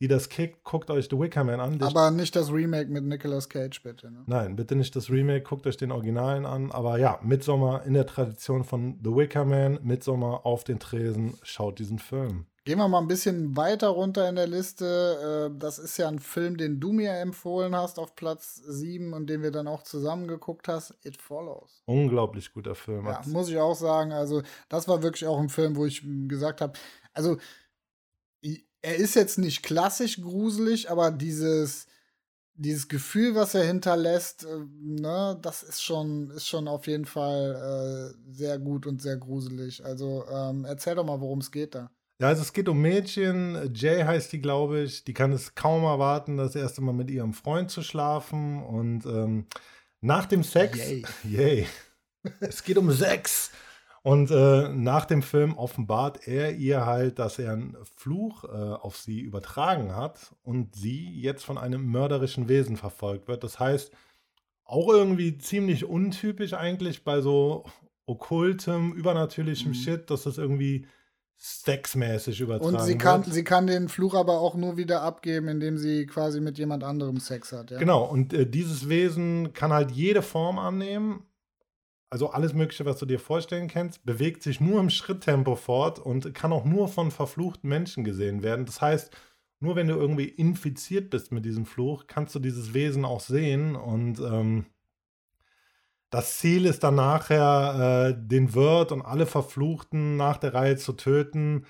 die das kickt, guckt euch The Wicker Man an. Aber nicht das Remake mit Nicolas Cage, bitte. Ne? Nein, bitte nicht das Remake, guckt euch den Originalen an. Aber ja, Midsommar in der Tradition von The Wicker Man, Midsommar auf den Tresen, schaut diesen Film. Gehen wir mal ein bisschen weiter runter in der Liste. Äh, das ist ja ein Film, den du mir empfohlen hast auf Platz 7 und den wir dann auch zusammen geguckt hast. It Follows. Unglaublich guter Film. Ja, muss ich auch sagen. Also, das war wirklich auch ein Film, wo ich gesagt habe, also er ist jetzt nicht klassisch gruselig, aber dieses, dieses Gefühl, was er hinterlässt, äh, ne, das ist schon, ist schon auf jeden Fall äh, sehr gut und sehr gruselig. Also ähm, erzähl doch mal, worum es geht da. Ja, also es geht um Mädchen. Jay heißt die, glaube ich. Die kann es kaum erwarten, das erste Mal mit ihrem Freund zu schlafen. Und ähm, nach dem Sex. Yay. Yay. es geht um Sex. Und äh, nach dem Film offenbart er ihr halt, dass er einen Fluch äh, auf sie übertragen hat und sie jetzt von einem mörderischen Wesen verfolgt wird. Das heißt, auch irgendwie ziemlich untypisch eigentlich bei so okkultem, übernatürlichem mhm. Shit, dass das irgendwie sexmäßig übertragen Und sie kann, wird. sie kann den Fluch aber auch nur wieder abgeben, indem sie quasi mit jemand anderem Sex hat. Ja? Genau, und äh, dieses Wesen kann halt jede Form annehmen. Also alles Mögliche, was du dir vorstellen kannst, bewegt sich nur im Schritttempo fort und kann auch nur von verfluchten Menschen gesehen werden. Das heißt, nur wenn du irgendwie infiziert bist mit diesem Fluch, kannst du dieses Wesen auch sehen und ähm, das Ziel ist dann nachher, äh, den Wirt und alle Verfluchten nach der Reihe zu töten,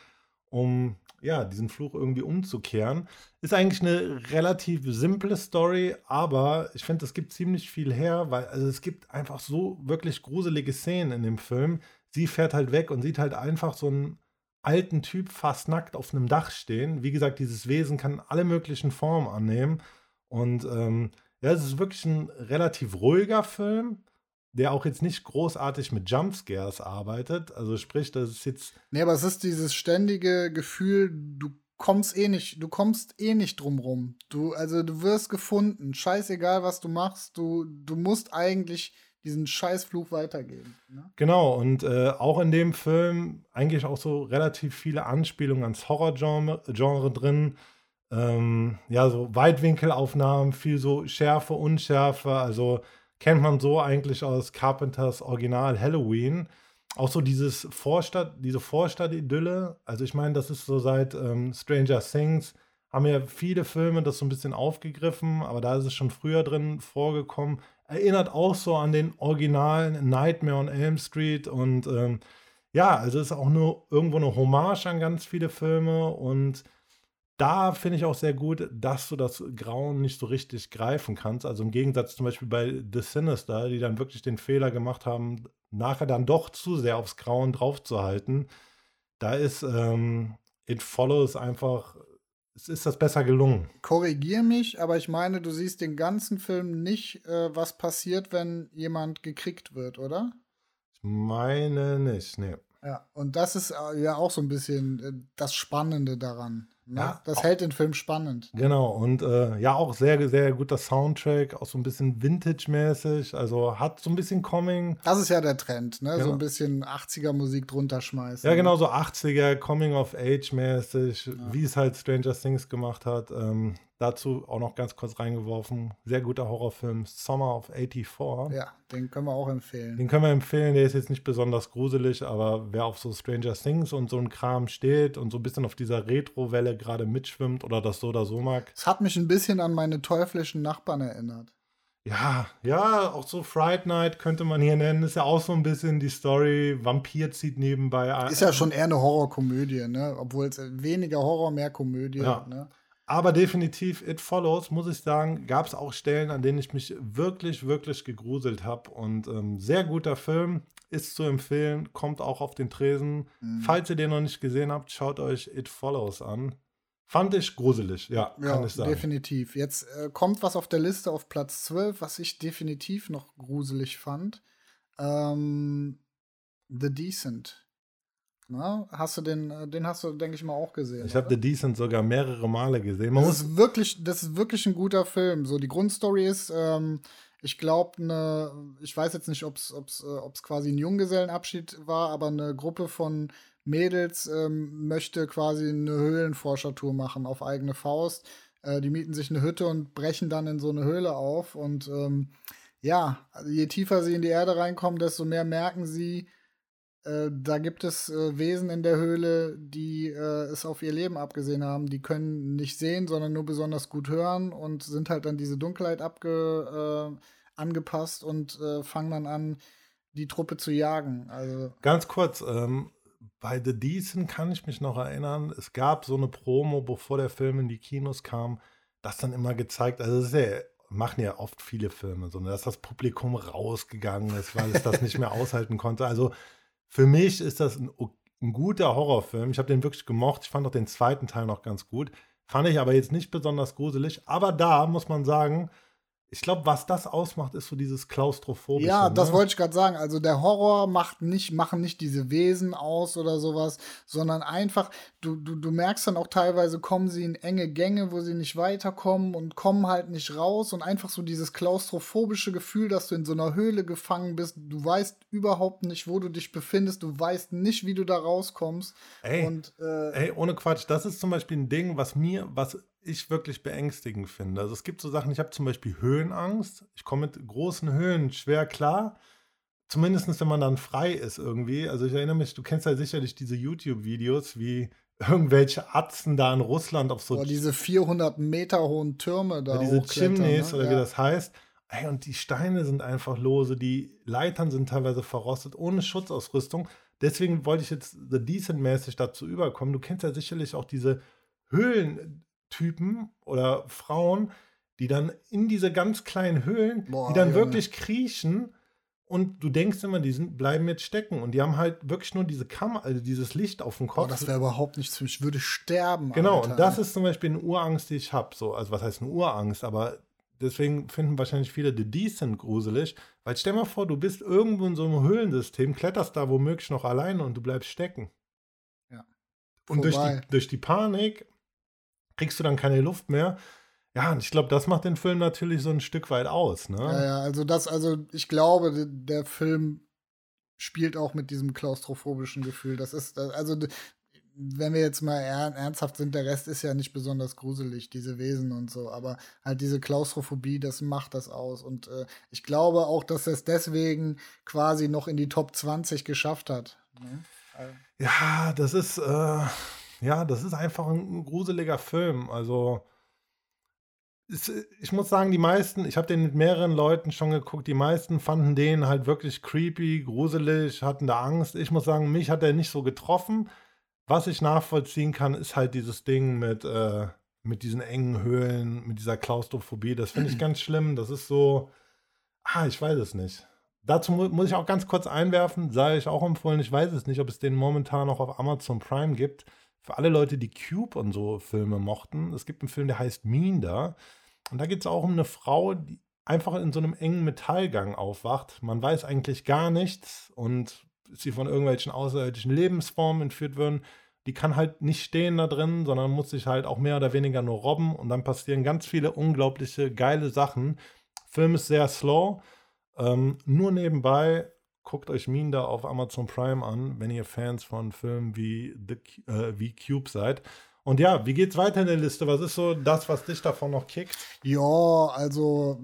um ja, diesen Fluch irgendwie umzukehren. Ist eigentlich eine relativ simple Story, aber ich finde, es gibt ziemlich viel her, weil also es gibt einfach so wirklich gruselige Szenen in dem Film. Sie fährt halt weg und sieht halt einfach so einen alten Typ fast nackt auf einem Dach stehen. Wie gesagt, dieses Wesen kann alle möglichen Formen annehmen. Und ähm, ja, es ist wirklich ein relativ ruhiger Film der auch jetzt nicht großartig mit Jumpscares arbeitet. Also sprich, das ist jetzt. Nee, aber es ist dieses ständige Gefühl, du kommst eh nicht, du kommst eh nicht drum Du, also du wirst gefunden. Scheißegal, was du machst, du, du musst eigentlich diesen Scheißfluch weitergeben. Ne? Genau, und äh, auch in dem Film eigentlich auch so relativ viele Anspielungen ans Horrorgenre Genre drin. Ähm, ja, so Weitwinkelaufnahmen, viel so Schärfe, Unschärfe, also kennt man so eigentlich aus Carpenters Original Halloween. Auch so dieses Vorstadt, diese Vorstadt-Idylle. Also ich meine, das ist so seit ähm, Stranger Things, haben ja viele Filme das so ein bisschen aufgegriffen, aber da ist es schon früher drin vorgekommen. Erinnert auch so an den originalen Nightmare on Elm Street und ähm, ja, also ist auch nur irgendwo eine Hommage an ganz viele Filme und da finde ich auch sehr gut, dass du das Grauen nicht so richtig greifen kannst. Also im Gegensatz zum Beispiel bei The Sinister, die dann wirklich den Fehler gemacht haben, nachher dann doch zu sehr aufs Grauen draufzuhalten. Da ist ähm, It Follows einfach, es ist das besser gelungen. Korrigier mich, aber ich meine, du siehst den ganzen Film nicht, äh, was passiert, wenn jemand gekriegt wird, oder? Ich meine nicht, nee. Ja, und das ist äh, ja auch so ein bisschen äh, das Spannende daran. Ne? Ja, das hält den Film spannend. Genau, und äh, ja, auch sehr, sehr guter Soundtrack, auch so ein bisschen Vintage-mäßig, also hat so ein bisschen Coming. Das ist ja der Trend, ne? Genau. So ein bisschen 80er-Musik drunter schmeißen. Ja, genau, so 80er, Coming-of-Age-mäßig, ja. wie es halt Stranger Things gemacht hat. Ähm, Dazu auch noch ganz kurz reingeworfen. Sehr guter Horrorfilm Summer of 84. Ja, den können wir auch empfehlen. Den können wir empfehlen. Der ist jetzt nicht besonders gruselig, aber wer auf so Stranger Things und so ein Kram steht und so ein bisschen auf dieser Retro-Welle gerade mitschwimmt oder das so oder so mag. Es hat mich ein bisschen an meine teuflischen Nachbarn erinnert. Ja, ja, auch so Fright Night könnte man hier nennen. Ist ja auch so ein bisschen die Story. Vampir zieht nebenbei ein. Ist ja schon eher eine Horrorkomödie, ne? Obwohl es weniger Horror, mehr Komödie. Ja. Ne? Aber definitiv It Follows, muss ich sagen, gab es auch Stellen, an denen ich mich wirklich, wirklich gegruselt habe. Und ähm, sehr guter Film, ist zu empfehlen, kommt auch auf den Tresen. Mhm. Falls ihr den noch nicht gesehen habt, schaut euch It Follows an. Fand ich gruselig, ja, ja kann ich sagen. Definitiv. Jetzt äh, kommt was auf der Liste auf Platz 12, was ich definitiv noch gruselig fand. Ähm, The Decent. Na, hast du den, äh, den hast du, denke ich mal, auch gesehen. Ich habe The Decent sogar mehrere Male gesehen. Man das, ist wirklich, das ist wirklich ein guter Film. So, die Grundstory ist, ähm, ich glaube, ne, ich weiß jetzt nicht, ob es äh, quasi ein Junggesellenabschied war, aber eine Gruppe von Mädels ähm, möchte quasi eine Höhlenforschertour machen auf eigene Faust. Äh, die mieten sich eine Hütte und brechen dann in so eine Höhle auf. Und ähm, ja, je tiefer sie in die Erde reinkommen, desto mehr merken sie, äh, da gibt es äh, Wesen in der Höhle, die äh, es auf ihr Leben abgesehen haben. Die können nicht sehen, sondern nur besonders gut hören und sind halt an diese Dunkelheit abge, äh, angepasst und äh, fangen dann an, die Truppe zu jagen. Also Ganz kurz, ähm, bei The Decent kann ich mich noch erinnern, es gab so eine Promo, bevor der Film in die Kinos kam, das dann immer gezeigt, also ja machen ja oft viele Filme, sondern dass das Publikum rausgegangen ist, weil es das nicht mehr aushalten konnte. Also für mich ist das ein, ein guter Horrorfilm. Ich habe den wirklich gemocht. Ich fand auch den zweiten Teil noch ganz gut. Fand ich aber jetzt nicht besonders gruselig. Aber da muss man sagen, ich glaube, was das ausmacht, ist so dieses klaustrophobische. Ja, ne? das wollte ich gerade sagen. Also der Horror macht nicht, machen nicht diese Wesen aus oder sowas, sondern einfach, du, du, du merkst dann auch teilweise, kommen sie in enge Gänge, wo sie nicht weiterkommen und kommen halt nicht raus und einfach so dieses klaustrophobische Gefühl, dass du in so einer Höhle gefangen bist. Du weißt überhaupt nicht, wo du dich befindest, du weißt nicht, wie du da rauskommst. Ey, und, äh, ey, ohne Quatsch, das ist zum Beispiel ein Ding, was mir, was ich wirklich beängstigend finde. Also es gibt so Sachen, ich habe zum Beispiel Höhenangst. Ich komme mit großen Höhen schwer klar. Zumindest wenn man dann frei ist irgendwie. Also ich erinnere mich, du kennst ja sicherlich diese YouTube-Videos, wie irgendwelche Atzen da in Russland auf so boah, diese 400 Meter hohen Türme da ja, diese hochklettern, Chimneys ne? oder ja. wie das heißt. Ey, und die Steine sind einfach lose, die Leitern sind teilweise verrostet, ohne Schutzausrüstung. Deswegen wollte ich jetzt The Decent-mäßig dazu überkommen. Du kennst ja sicherlich auch diese Höhlentypen oder Frauen, die dann in diese ganz kleinen Höhlen, Boah, die dann Junge. wirklich kriechen und du denkst immer, die sind, bleiben jetzt stecken und die haben halt wirklich nur diese Kammer, also dieses Licht auf dem Boah, Kopf. das wäre überhaupt nichts für mich. Ich würde sterben. Genau, Alter. und das ist zum Beispiel eine Urangst, die ich habe. So, also was heißt eine Urangst? Aber deswegen finden wahrscheinlich viele The Decent gruselig. Weil stell mal vor, du bist irgendwo in so einem Höhlensystem, kletterst da womöglich noch alleine und du bleibst stecken. Ja. Und durch die, durch die Panik kriegst du dann keine Luft mehr. Ja, und ich glaube, das macht den Film natürlich so ein Stück weit aus. Ne? Ja, ja, also das, also ich glaube, der Film spielt auch mit diesem klaustrophobischen Gefühl. Das ist, äh, also wenn wir jetzt mal er- ernsthaft sind, der Rest ist ja nicht besonders gruselig, diese Wesen und so, aber halt diese Klaustrophobie, das macht das aus. Und äh, ich glaube auch, dass er es deswegen quasi noch in die Top 20 geschafft hat. Ne? Also, Ja, das ist, äh, ja, das ist einfach ein gruseliger Film. Also, es, ich muss sagen, die meisten, ich habe den mit mehreren Leuten schon geguckt, die meisten fanden den halt wirklich creepy, gruselig, hatten da Angst. Ich muss sagen, mich hat er nicht so getroffen. Was ich nachvollziehen kann, ist halt dieses Ding mit, äh, mit diesen engen Höhlen, mit dieser Klaustrophobie. Das finde ich ganz schlimm. Das ist so, ah, ich weiß es nicht. Dazu mu muss ich auch ganz kurz einwerfen, sei ich auch empfohlen, ich weiß es nicht, ob es den momentan noch auf Amazon Prime gibt. Für alle Leute, die Cube und so Filme mochten, es gibt einen Film, der heißt Minder. Und da geht es auch um eine Frau, die einfach in so einem engen Metallgang aufwacht. Man weiß eigentlich gar nichts und sie von irgendwelchen außerirdischen Lebensformen entführt worden. Die kann halt nicht stehen da drin, sondern muss sich halt auch mehr oder weniger nur robben. Und dann passieren ganz viele unglaubliche, geile Sachen. Film ist sehr slow. Ähm, nur nebenbei, guckt euch Minder auf Amazon Prime an, wenn ihr Fans von Filmen wie, The, äh, wie Cube seid. Und ja, wie geht's weiter in der Liste? Was ist so das, was dich davon noch kickt? Ja, also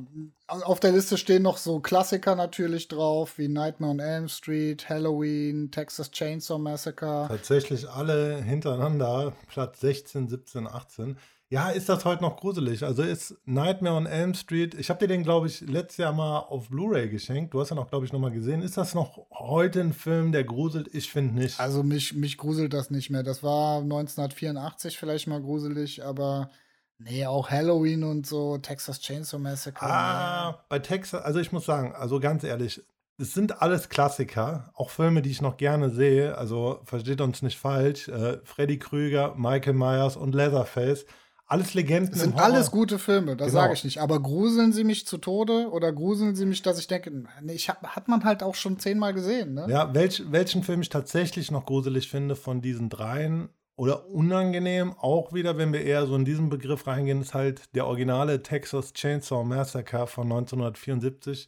auf der Liste stehen noch so Klassiker natürlich drauf, wie Nightmare on Elm Street, Halloween, Texas Chainsaw Massacre. Tatsächlich alle hintereinander, Platz 16, 17, 18. Ja, ist das heute noch gruselig? Also ist Nightmare on Elm Street, ich habe dir den, glaube ich, letztes Jahr mal auf Blu-ray geschenkt. Du hast ja noch, glaube ich, noch mal gesehen. Ist das noch heute ein Film, der gruselt? Ich finde nicht. Also mich, mich gruselt das nicht mehr. Das war 1984 vielleicht mal gruselig, aber nee, auch Halloween und so, Texas Chainsaw Massacre. Ah, bei Texas, also ich muss sagen, also ganz ehrlich, es sind alles Klassiker, auch Filme, die ich noch gerne sehe. Also versteht uns nicht falsch. Äh, Freddy Krüger, Michael Myers und Leatherface, alles Legenden. Das sind alles gute Filme, das Genau. sage ich nicht. Aber gruseln sie mich zu Tode oder gruseln sie mich, dass ich denke, nee, ich hab, hat man halt auch schon zehnmal gesehen, ne? Ja, welch, welchen Film ich tatsächlich noch gruselig finde von diesen dreien oder unangenehm, auch wieder, wenn wir eher so in diesen Begriff reingehen, ist halt der originale Texas Chainsaw Massacre von 1974.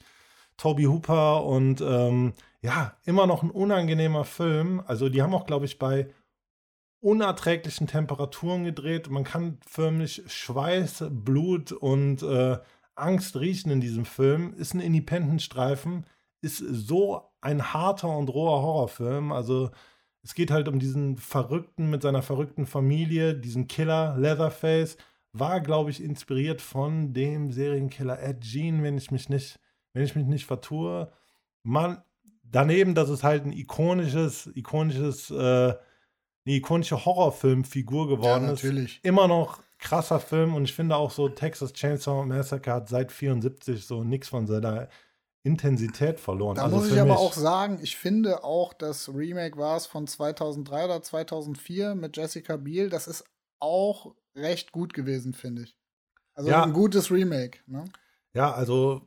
Toby Hooper und ähm, ja, immer noch ein unangenehmer Film. Also die haben auch, glaube ich, bei unerträglichen Temperaturen gedreht. Man kann förmlich Schweiß, Blut und äh, Angst riechen in diesem Film. Ist ein Independent-Streifen, ist so ein harter und roher Horrorfilm. Also es geht halt um diesen Verrückten mit seiner verrückten Familie, diesen Killer Leatherface. War, glaube ich, inspiriert von dem Serienkiller Ed Gein, wenn ich mich nicht, wenn ich mich nicht vertue. Man, daneben, dass es halt ein ikonisches, ikonisches, äh, eine ikonische Horrorfilmfigur geworden ist. natürlich. Immer noch krasser Film und ich finde auch so Texas Chainsaw Massacre hat seit 74 so nichts von seiner Intensität verloren. Da also muss ich aber auch sagen, ich finde auch das Remake war es von 2003 oder 2004 mit Jessica Biel, das ist auch recht gut gewesen, finde ich. Also ja. ein gutes Remake. Ne? Ja, also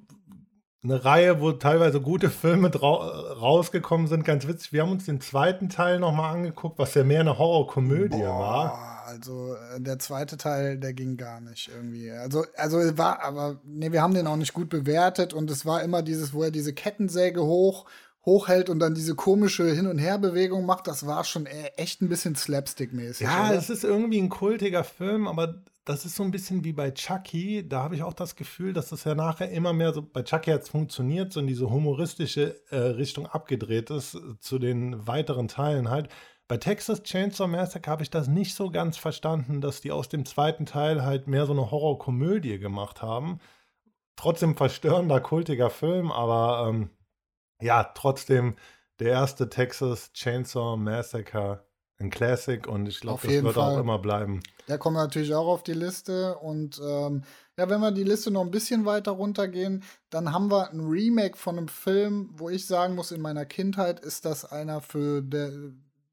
eine Reihe, wo teilweise gute Filme rausgekommen sind, ganz witzig. Wir haben uns den zweiten Teil nochmal angeguckt, was ja mehr eine Horrorkomödie war. Also äh, der zweite Teil, der ging gar nicht irgendwie. Also, also war, aber nee, wir haben den auch nicht gut bewertet und es war immer dieses, wo er diese Kettensäge hoch hochhält und dann diese komische Hin- und Herbewegung macht, das war schon e-, echt ein bisschen Slapstick-mäßig. Ja, oder? es ist irgendwie ein kultiger Film, aber das ist so ein bisschen wie bei Chucky. Da habe ich auch das Gefühl, dass das ja nachher immer mehr so, bei Chucky hat es funktioniert, so in diese humoristische äh, Richtung abgedreht ist, zu den weiteren Teilen halt. Bei Texas Chainsaw Massacre habe ich das nicht so ganz verstanden, dass die aus dem zweiten Teil halt mehr so eine Horrorkomödie gemacht haben. Trotzdem verstörender, kultiger Film, aber ähm, ja, trotzdem der erste Texas Chainsaw Massacre ein Classic und ich glaube, das wird Fall. auch immer bleiben. Der kommt natürlich auch auf die Liste und ähm, ja, wenn wir die Liste noch ein bisschen weiter runtergehen, dann haben wir ein Remake von einem Film, wo ich sagen muss, in meiner Kindheit ist das einer für der,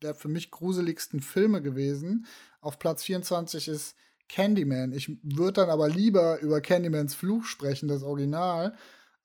der für mich gruseligsten Filme gewesen. Auf Platz 24 ist Candyman. Ich würde dann aber lieber über Candymans Fluch sprechen, das Original.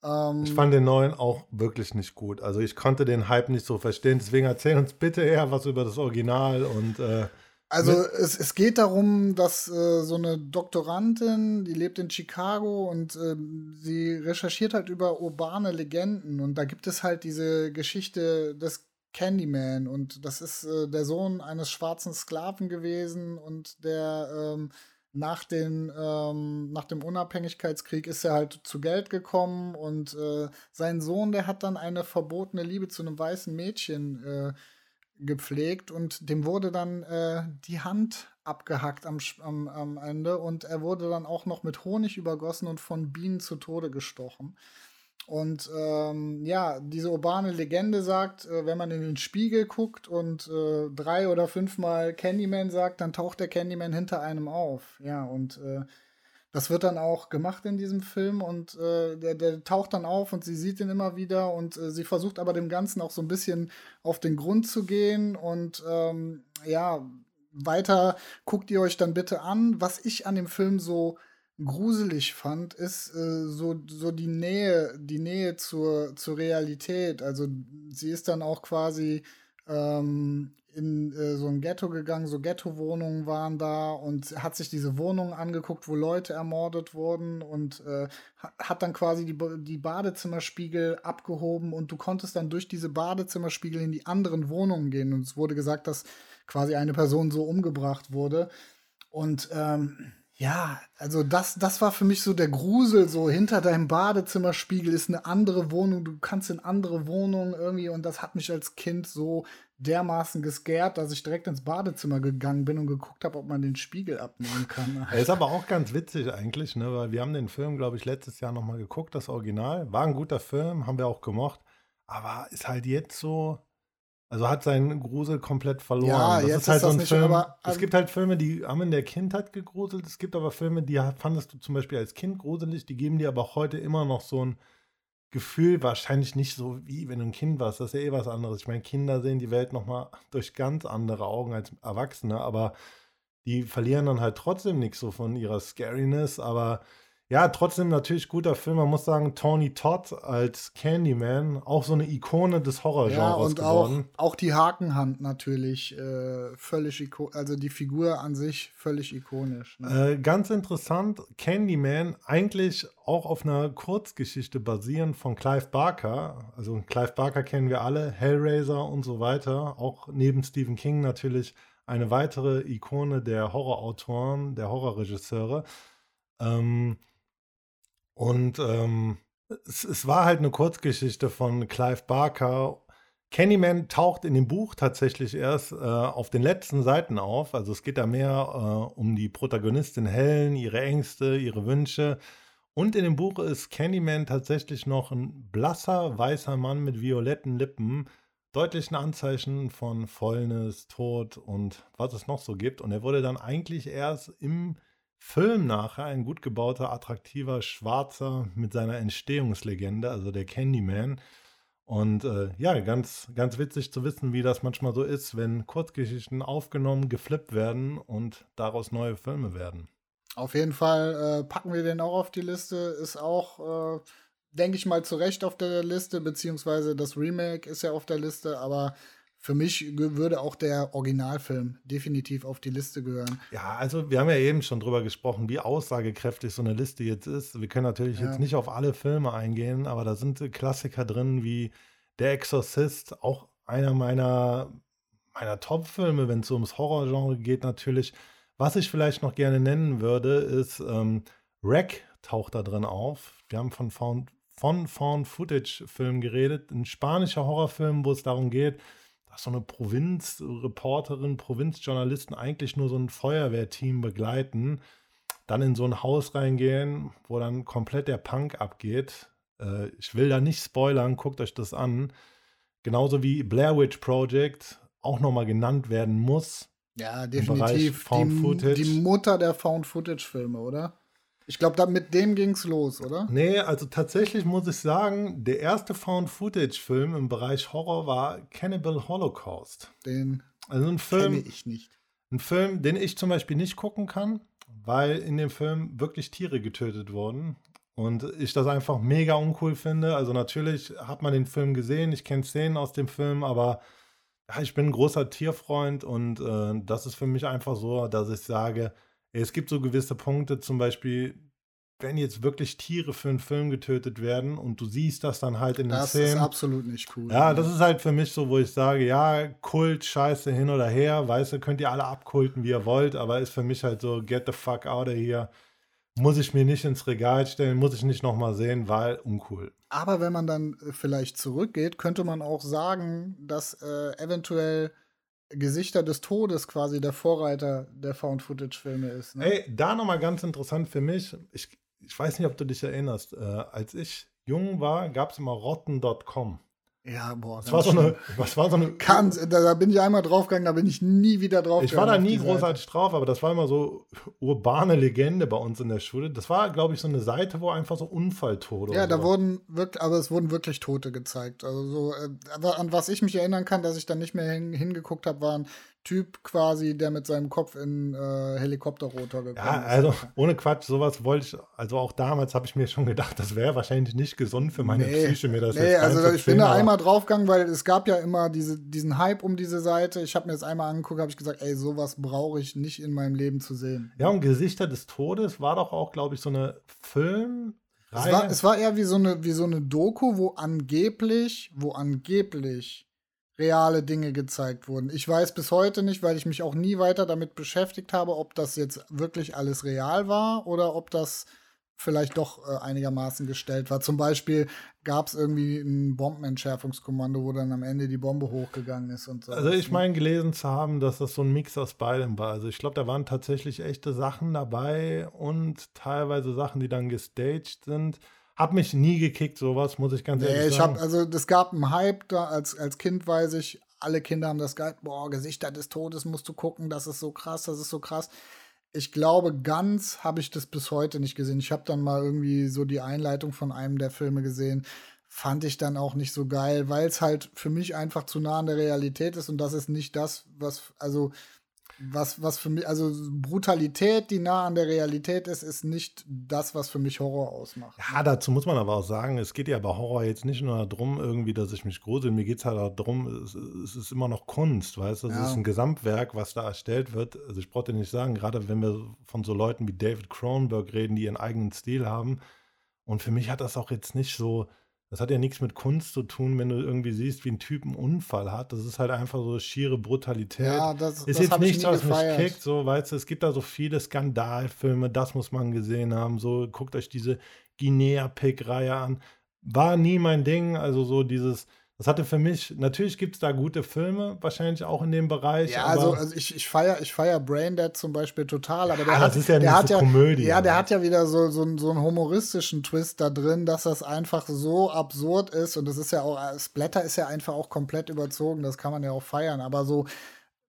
Ähm, ich fand den neuen auch wirklich nicht gut. Also ich konnte den Hype nicht so verstehen. Deswegen erzähl uns bitte eher was über das Original und äh, also es, es geht darum, dass äh, so eine Doktorandin, die lebt in Chicago und äh, sie recherchiert halt über urbane Legenden und da gibt es halt diese Geschichte des Candyman und das ist äh, der Sohn eines schwarzen Sklaven gewesen und der ähm, nach, den, ähm, nach dem Unabhängigkeitskrieg ist er halt zu Geld gekommen und äh, sein Sohn, der hat dann eine verbotene Liebe zu einem weißen Mädchen äh, gepflegt und dem wurde dann äh, die Hand abgehackt am, am, am Ende und er wurde dann auch noch mit Honig übergossen und von Bienen zu Tode gestochen. Und ähm, ja, diese urbane Legende sagt, äh, wenn man in den Spiegel guckt und äh, drei oder fünfmal Candyman sagt, dann taucht der Candyman hinter einem auf. Ja, und äh, das wird dann auch gemacht in diesem Film und äh, der, der taucht dann auf und sie sieht ihn immer wieder und äh, sie versucht aber dem Ganzen auch so ein bisschen auf den Grund zu gehen und ähm, ja, weiter guckt ihr euch dann bitte an. Was ich an dem Film so gruselig fand, ist äh, so, so die Nähe, die Nähe zur, zur Realität. Also sie ist dann auch quasi ähm, in äh, so ein Ghetto gegangen, so Ghetto-Wohnungen waren da und hat sich diese Wohnungen angeguckt, wo Leute ermordet wurden und äh, hat dann quasi die, die Badezimmerspiegel abgehoben und du konntest dann durch diese Badezimmerspiegel in die anderen Wohnungen gehen und es wurde gesagt, dass quasi eine Person so umgebracht wurde. Und ähm, ja, also das, das war für mich so der Grusel, so hinter deinem Badezimmerspiegel ist eine andere Wohnung, du kannst in andere Wohnungen irgendwie und das hat mich als Kind so dermaßen gescared, dass ich direkt ins Badezimmer gegangen bin und geguckt habe, ob man den Spiegel abnehmen kann. Ist aber auch ganz witzig eigentlich, ne, weil wir haben den Film, glaube ich, letztes Jahr nochmal geguckt, das Original. War ein guter Film, haben wir auch gemocht, aber ist halt jetzt so, also hat seinen Grusel komplett verloren. Ja, das jetzt ist halt ist so ein nicht, Film. Aber, es gibt halt Filme, die haben in der Kindheit gegruselt. Es gibt aber Filme, die fandest du zum Beispiel als Kind gruselig, die geben dir aber heute immer noch so ein Gefühl, wahrscheinlich nicht so wie wenn du ein Kind warst. Das ist ja eh was anderes. Ich meine, Kinder sehen die Welt nochmal durch ganz andere Augen als Erwachsene, aber die verlieren dann halt trotzdem nichts so von ihrer Scariness, aber ja, trotzdem natürlich guter Film. Man muss sagen, Tony Todd als Candyman, auch so eine Ikone des Horrorgenres ja, und geworden. Auch, auch die Hakenhand natürlich äh, völlig ikonisch, also die Figur an sich völlig ikonisch. Ne? Äh, ganz interessant, Candyman eigentlich auch auf einer Kurzgeschichte basierend von Clive Barker. Also Clive Barker kennen wir alle, Hellraiser und so weiter. Auch neben Stephen King natürlich eine weitere Ikone der Horrorautoren, der Horrorregisseure. Ähm, und ähm, es, es, war halt eine Kurzgeschichte von Clive Barker. Candyman taucht in dem Buch tatsächlich erst äh, auf den letzten Seiten auf. Also es geht da mehr äh, um die Protagonistin Helen, ihre Ängste, ihre Wünsche. Und in dem Buch ist Candyman tatsächlich noch ein blasser, weißer Mann mit violetten Lippen. Deutlichen Anzeichen von Fäulnis, Tod und was es noch so gibt. Und er wurde dann eigentlich erst im Film nachher ein gut gebauter, attraktiver Schwarzer mit seiner Entstehungslegende, also der Candyman. Und äh, ja, ganz, ganz witzig zu wissen, wie das manchmal so ist, wenn Kurzgeschichten aufgenommen, geflippt werden und daraus neue Filme werden. Auf jeden Fall äh, packen wir den auch auf die Liste. Ist auch, äh, denke ich mal, zu Recht auf der Liste, beziehungsweise das Remake ist ja auf der Liste, aber für mich würde auch der Originalfilm definitiv auf die Liste gehören. Ja, also wir haben ja eben schon drüber gesprochen, wie aussagekräftig so eine Liste jetzt ist. Wir können natürlich ja. jetzt nicht auf alle Filme eingehen, aber da sind Klassiker drin wie Der Exorzist, auch einer meiner, meiner Top-Filme, wenn es ums Horrorgenre geht, natürlich. Was ich vielleicht noch gerne nennen würde, ist ähm, Wreck taucht da drin auf. Wir haben von Found, von Found-Footage-Film geredet, ein spanischer Horrorfilm, wo es darum geht, so eine Provinzreporterin, Provinzjournalisten eigentlich nur so ein Feuerwehrteam begleiten, dann in so ein Haus reingehen, wo dann komplett der Punk abgeht. Äh, ich will da nicht spoilern, guckt euch das an. Genauso wie Blair Witch Project auch nochmal genannt werden muss. Ja, definitiv. Die, die, Mutter der Found-Footage-Filme, oder? Ich glaube, mit dem ging es los, oder? Nee, also tatsächlich muss ich sagen, der erste Found-Footage-Film im Bereich Horror war Cannibal Holocaust. Den also ein Film, kenne ich nicht. Ein Film, den ich zum Beispiel nicht gucken kann, weil in dem Film wirklich Tiere getötet wurden. Und ich das einfach mega uncool finde. Also natürlich hat man den Film gesehen, ich kenne Szenen aus dem Film, aber ich bin ein großer Tierfreund und äh, das ist für mich einfach so, dass ich sage, es gibt so gewisse Punkte, zum Beispiel, wenn jetzt wirklich Tiere für einen Film getötet werden und du siehst das dann halt in den Szenen. Das ist absolut nicht cool. Ja, das ist halt für mich so, wo ich sage, ja, Kult, Scheiße, hin oder her, weißt du, könnt ihr alle abkulten, wie ihr wollt, aber ist für mich halt so, get the fuck out of here. Muss ich mir nicht ins Regal stellen, muss ich nicht nochmal sehen, weil uncool. Aber wenn man dann äh, vielleicht zurückgeht, könnte man auch sagen, dass äh, eventuell Gesichter des Todes quasi der Vorreiter der Found-Footage-Filme ist. Ne? Ey, da nochmal ganz interessant für mich. Ich, ich weiß nicht, ob du dich erinnerst. Äh, als ich jung war, gab es immer rotten.com. Ja, boah. Das war so eine, was war so eine. Kann, da, da, bin ich einmal draufgegangen, da bin ich nie wieder drauf. Ich war da nie großartig Seite. drauf, aber das war immer so urbane Legende bei uns in der Schule. Das war, glaube ich, so eine Seite, wo einfach so Unfalltote. Ja, da so. wurden wirklich, aber es wurden wirklich Tote gezeigt. Also so, äh, an was ich mich erinnern kann, dass ich dann nicht mehr hingeguckt habe, waren Typ quasi, der mit seinem Kopf in äh, Helikopterrotor gekommen ja, ist. also ohne Quatsch, sowas wollte ich, also auch damals habe ich mir schon gedacht, das wäre wahrscheinlich nicht gesund für meine nee, Psyche, mir das nee, jetzt also ich bin da einmal draufgegangen, weil es gab ja immer diese, diesen Hype um diese Seite. Ich habe mir das einmal angeguckt, habe ich gesagt, ey, sowas brauche ich nicht in meinem Leben zu sehen. Ja, und Gesichter des Todes war doch auch, glaube ich, so eine Film. Es war, es war eher wie so, eine, wie so eine Doku, wo angeblich, wo angeblich reale Dinge gezeigt wurden. Ich weiß bis heute nicht, weil ich mich auch nie weiter damit beschäftigt habe, ob das jetzt wirklich alles real war oder ob das vielleicht doch äh, einigermaßen gestellt war. Zum Beispiel gab es irgendwie ein Bombenentschärfungskommando, wo dann am Ende die Bombe hochgegangen ist und so. Also ich meine gelesen zu haben, dass das so ein Mix aus beidem war. Also ich glaube, da waren tatsächlich echte Sachen dabei und teilweise Sachen, die dann gestaged sind. Hab mich nie gekickt, sowas, muss ich ganz nee, ehrlich ich sagen. Hab, also es gab einen Hype da, als, als Kind weiß ich, alle Kinder haben das geil, boah, Gesichter des Todes musst du gucken, das ist so krass, das ist so krass. Ich glaube, ganz habe ich das bis heute nicht gesehen. Ich habe dann mal irgendwie so die Einleitung von einem der Filme gesehen. Fand ich dann auch nicht so geil, weil es halt für mich einfach zu nah an der Realität ist und das ist nicht das, was, also was, was für mich, also Brutalität, die nah an der Realität ist, ist nicht das, was für mich Horror ausmacht. Ja, dazu muss man aber auch sagen, es geht ja bei Horror jetzt nicht nur darum, irgendwie, dass ich mich grusel, mir geht es halt auch darum, es, es, ist immer noch Kunst, weißt du, es ja. ist ein Gesamtwerk, was da erstellt wird. Also ich brauche dir nicht sagen, gerade wenn wir von so Leuten wie David Cronenberg reden, die ihren eigenen Stil haben. Und für mich hat das auch jetzt nicht so, das hat ja nichts mit Kunst zu tun, wenn du irgendwie siehst, wie ein Typ einen Unfall hat. Das ist halt einfach so schiere Brutalität. Ja, das ist das jetzt nichts, was mich kickt, so, weißt du, es gibt da so viele Skandalfilme, das muss man gesehen haben. So, guckt euch diese Guinea-Pig-Reihe an. War nie mein Ding, also so dieses das hatte für mich, natürlich gibt es da gute Filme, wahrscheinlich auch in dem Bereich. Ja, also, also ich, ich feiere ich feier Braindead zum Beispiel total, aber ja, der das hat, ist ja der hat so ja, Komödie. Ja, der hat ja wieder so, so, so einen humoristischen Twist da drin, dass das einfach so absurd ist und das ist ja auch, Splatter ist ja einfach auch komplett überzogen, das kann man ja auch feiern, aber so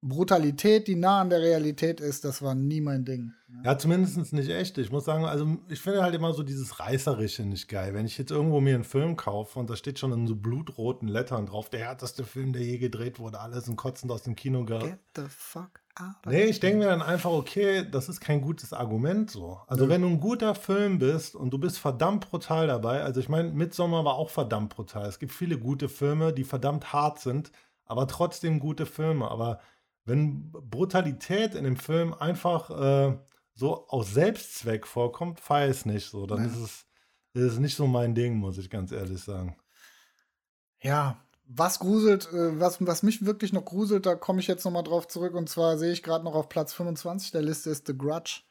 Brutalität, die nah an der Realität ist, das war nie mein Ding. Ja, zumindest nicht echt. Ich muss sagen, also ich finde halt immer so dieses Reißerische nicht geil. Wenn ich jetzt irgendwo mir einen Film kaufe und da steht schon in so blutroten Lettern drauf, der härteste Film, der je gedreht wurde, alles ein kotzend aus dem Kino gehabt. Get the fuck out. Nee, ich denke mir dann einfach, okay, das ist kein gutes Argument so. Also Nö. wenn du ein guter Film bist und du bist verdammt brutal dabei, also ich meine, Midsommar war auch verdammt brutal. Es gibt viele gute Filme, die verdammt hart sind, aber trotzdem gute Filme. Aber wenn Brutalität in dem Film einfach äh, so aus Selbstzweck vorkommt, feier ich es nicht so. Dann Ja. ist es ist es nicht so mein Ding, muss ich ganz ehrlich sagen. Ja, was gruselt, äh, was, was mich wirklich noch gruselt, da komme ich jetzt noch mal drauf zurück. Und zwar sehe ich gerade noch auf Platz 25 der Liste ist The Grudge.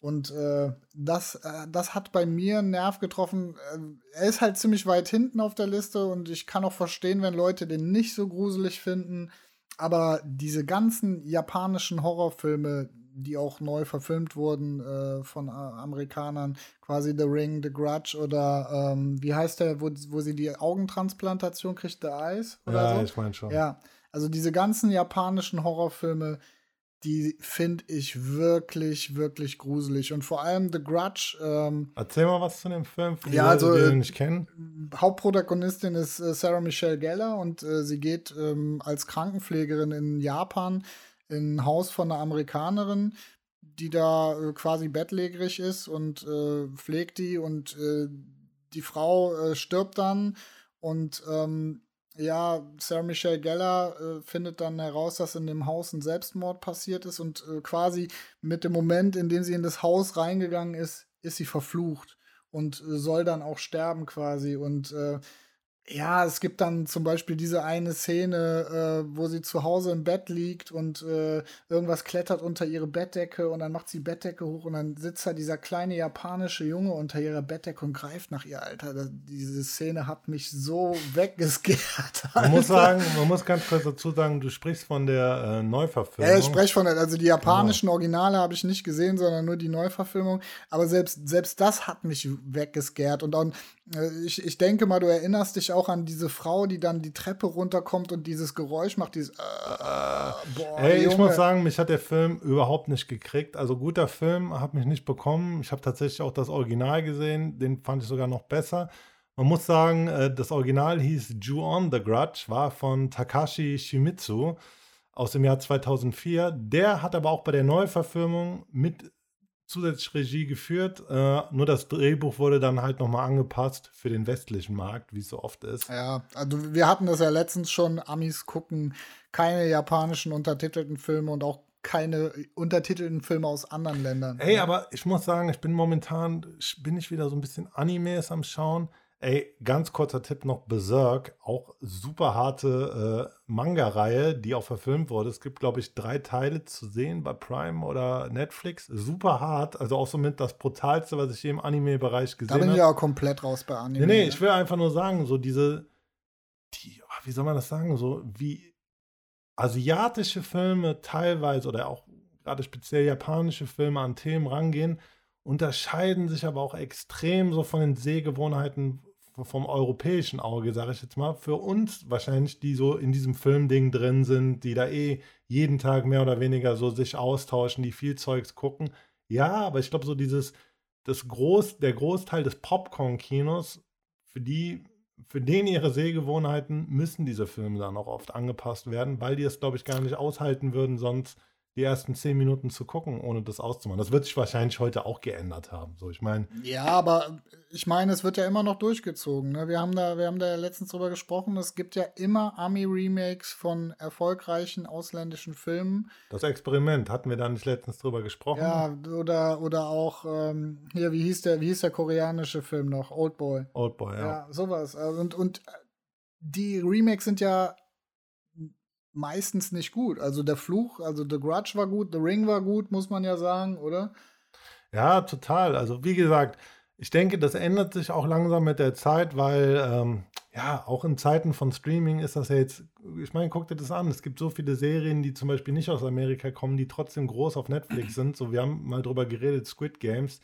Und äh, das, äh, das hat bei mir einen Nerv getroffen. Äh, er ist halt ziemlich weit hinten auf der Liste und ich kann auch verstehen, wenn Leute den nicht so gruselig finden. Aber diese ganzen japanischen Horrorfilme, die auch neu verfilmt wurden äh, von äh, Amerikanern, quasi The Ring, The Grudge oder ähm, wie heißt der, wo, wo sie die Augentransplantation kriegt, The Eyes oder Ja, so? ich meine schon. Ja, also diese ganzen japanischen Horrorfilme, die finde ich wirklich, wirklich gruselig. Und vor allem The Grudge, ähm, Erzähl mal was zu dem Film, für die Ja, also, die äh, den nicht kennen. Hauptprotagonistin ist äh, Sarah Michelle Gellar und äh, sie geht ähm, als Krankenpflegerin in Japan in ein Haus von einer Amerikanerin, die da äh, quasi bettlägerig ist und äh, pflegt die und äh, die Frau äh, stirbt dann und ähm, ja, Sarah Michelle Gellar äh, findet dann heraus, dass in dem Haus ein Selbstmord passiert ist und äh, quasi mit dem Moment, in dem sie in das Haus reingegangen ist, ist sie verflucht und äh, soll dann auch sterben quasi. Und äh, ja, es gibt dann zum Beispiel diese eine Szene, äh, wo sie zu Hause im Bett liegt und äh, irgendwas klettert unter ihre Bettdecke und dann macht sie Bettdecke hoch und dann sitzt da dieser kleine japanische Junge unter ihrer Bettdecke und greift nach ihr, Alter. Das, diese Szene hat mich so weggescared. Man muss sagen, man muss ganz kurz dazu sagen, du sprichst von der äh, Neuverfilmung. Ja, ich spreche von der, also die japanischen Originale habe ich nicht gesehen, sondern nur die Neuverfilmung. Aber selbst, selbst das hat mich weggescared. Und dann, äh, ich, ich denke mal, du erinnerst dich auch an diese Frau, die dann die Treppe runterkommt und dieses Geräusch macht, dieses äh, boah, Ey, ich Junge. muss sagen, mich hat der Film überhaupt nicht gekriegt. Also guter Film, hat mich nicht bekommen. Ich habe tatsächlich auch das Original gesehen, den fand ich sogar noch besser. Man muss sagen, äh, das Original hieß Ju-On the Grudge, war von Takashi Shimizu aus dem Jahr 2004. Der hat aber auch bei der Neuverfilmung mit zusätzlich Regie geführt. Äh, nur das Drehbuch wurde dann halt nochmal angepasst für den westlichen Markt, wie es so oft ist. Ja, also wir hatten das ja letztens schon, Amis gucken keine japanischen untertitelten Filme und auch keine untertitelten Filme aus anderen Ländern. Ey, aber ich muss sagen, ich bin momentan, bin ich wieder so ein bisschen Animes am Schauen. Ey, ganz kurzer Tipp noch, Berserk, auch super harte äh, Manga-Reihe, die auch verfilmt wurde. Es gibt, glaube ich, drei Teile zu sehen bei Prime oder Netflix. Super hart, also auch somit das brutalste, was ich je im Anime-Bereich da gesehen bin ich habe. ja komplett raus bei Anime. Nee, nee, ne? ich will einfach nur sagen, so diese, die, ah, wie soll man das sagen, so wie asiatische Filme teilweise oder auch gerade speziell japanische Filme an Themen rangehen, unterscheiden sich aber auch extrem so von den Sehgewohnheiten vom europäischen Auge, sage ich jetzt mal. Für uns wahrscheinlich, die so in diesem Filmding drin sind, die da eh jeden Tag mehr oder weniger so sich austauschen, die viel Zeugs gucken. Ja, aber ich glaube, so dieses, das Groß, der Großteil des Popcorn-Kinos, für die, für den ihre Sehgewohnheiten müssen diese Filme dann auch oft angepasst werden, weil die es, glaube ich, gar nicht aushalten würden, sonst die ersten zehn Minuten zu gucken, ohne das auszumachen. Das wird sich wahrscheinlich heute auch geändert haben. So, ich meine, Ja, aber ich meine, es wird ja immer noch durchgezogen. Ne? Wir, haben da, wir haben da ja letztens drüber gesprochen. Es gibt ja immer Ami-Remakes von erfolgreichen ausländischen Filmen. das Experiment, hatten wir da nicht letztens drüber gesprochen? Ja, oder, oder auch, ähm, hier, wie hieß, der, wie hieß der koreanische Film noch? Oldboy. Oldboy, ja. Ja, sowas. Also, Und, und die Remakes sind ja meistens nicht gut. Also der Fluch, also The Grudge war gut, The Ring war gut, muss man ja sagen, oder? Ja, total. Also wie gesagt, ich denke, das ändert sich auch langsam mit der Zeit, weil ähm, ja, auch in Zeiten von Streaming ist das ja jetzt, ich meine, guck dir das an. Es gibt so viele Serien, die zum Beispiel nicht aus Amerika kommen, die trotzdem groß auf Netflix sind. So, wir haben mal drüber geredet, Squid Games.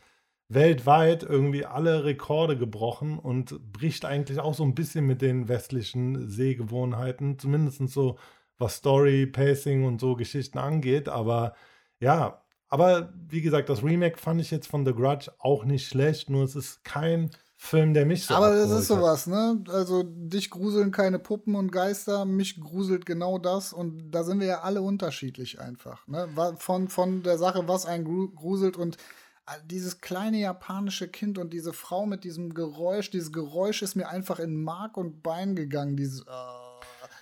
Weltweit irgendwie alle Rekorde gebrochen und bricht eigentlich auch so ein bisschen mit den westlichen Sehgewohnheiten, zumindest so was Story, Pacing und so Geschichten angeht. Aber ja, Aber wie gesagt, das Remake fand ich jetzt von The Grudge auch nicht schlecht, nur es ist kein Film, der mich so Aber das ist sowas, ne? Also dich gruseln keine Puppen und Geister, mich gruselt genau das und da sind wir ja alle unterschiedlich einfach, ne? Von, von der Sache, was einen gru- gruselt und äh, dieses kleine japanische Kind und diese Frau mit diesem Geräusch, dieses Geräusch ist mir einfach in Mark und Bein gegangen, dieses äh,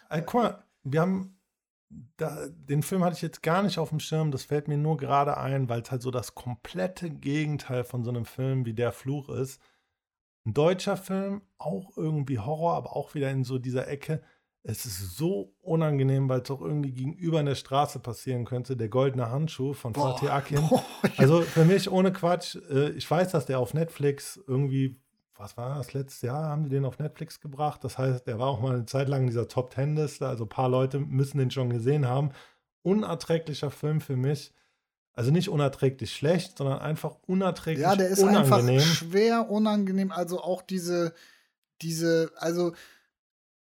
Äh, guck mal, wir haben da, den Film hatte ich jetzt gar nicht auf dem Schirm, das fällt mir nur gerade ein, weil es halt so das komplette Gegenteil von so einem Film wie Der Fluch ist. Ein deutscher Film, auch irgendwie Horror, aber auch wieder in so dieser Ecke. Es ist so unangenehm, weil es auch irgendwie gegenüber in der Straße passieren könnte. Der goldene Handschuh von Fatih Akin. boah, Also für mich ohne Quatsch, äh, ich weiß, dass der auf Netflix irgendwie, was war das, letztes Jahr haben die den auf Netflix gebracht. Das heißt, der war auch mal eine Zeit lang in dieser Top Ten Liste. Also ein paar Leute müssen den schon gesehen haben. Unerträglicher Film für mich. Also nicht unerträglich schlecht, sondern einfach unerträglich Ja, der ist unangenehm. einfach schwer unangenehm. Also auch diese, diese, also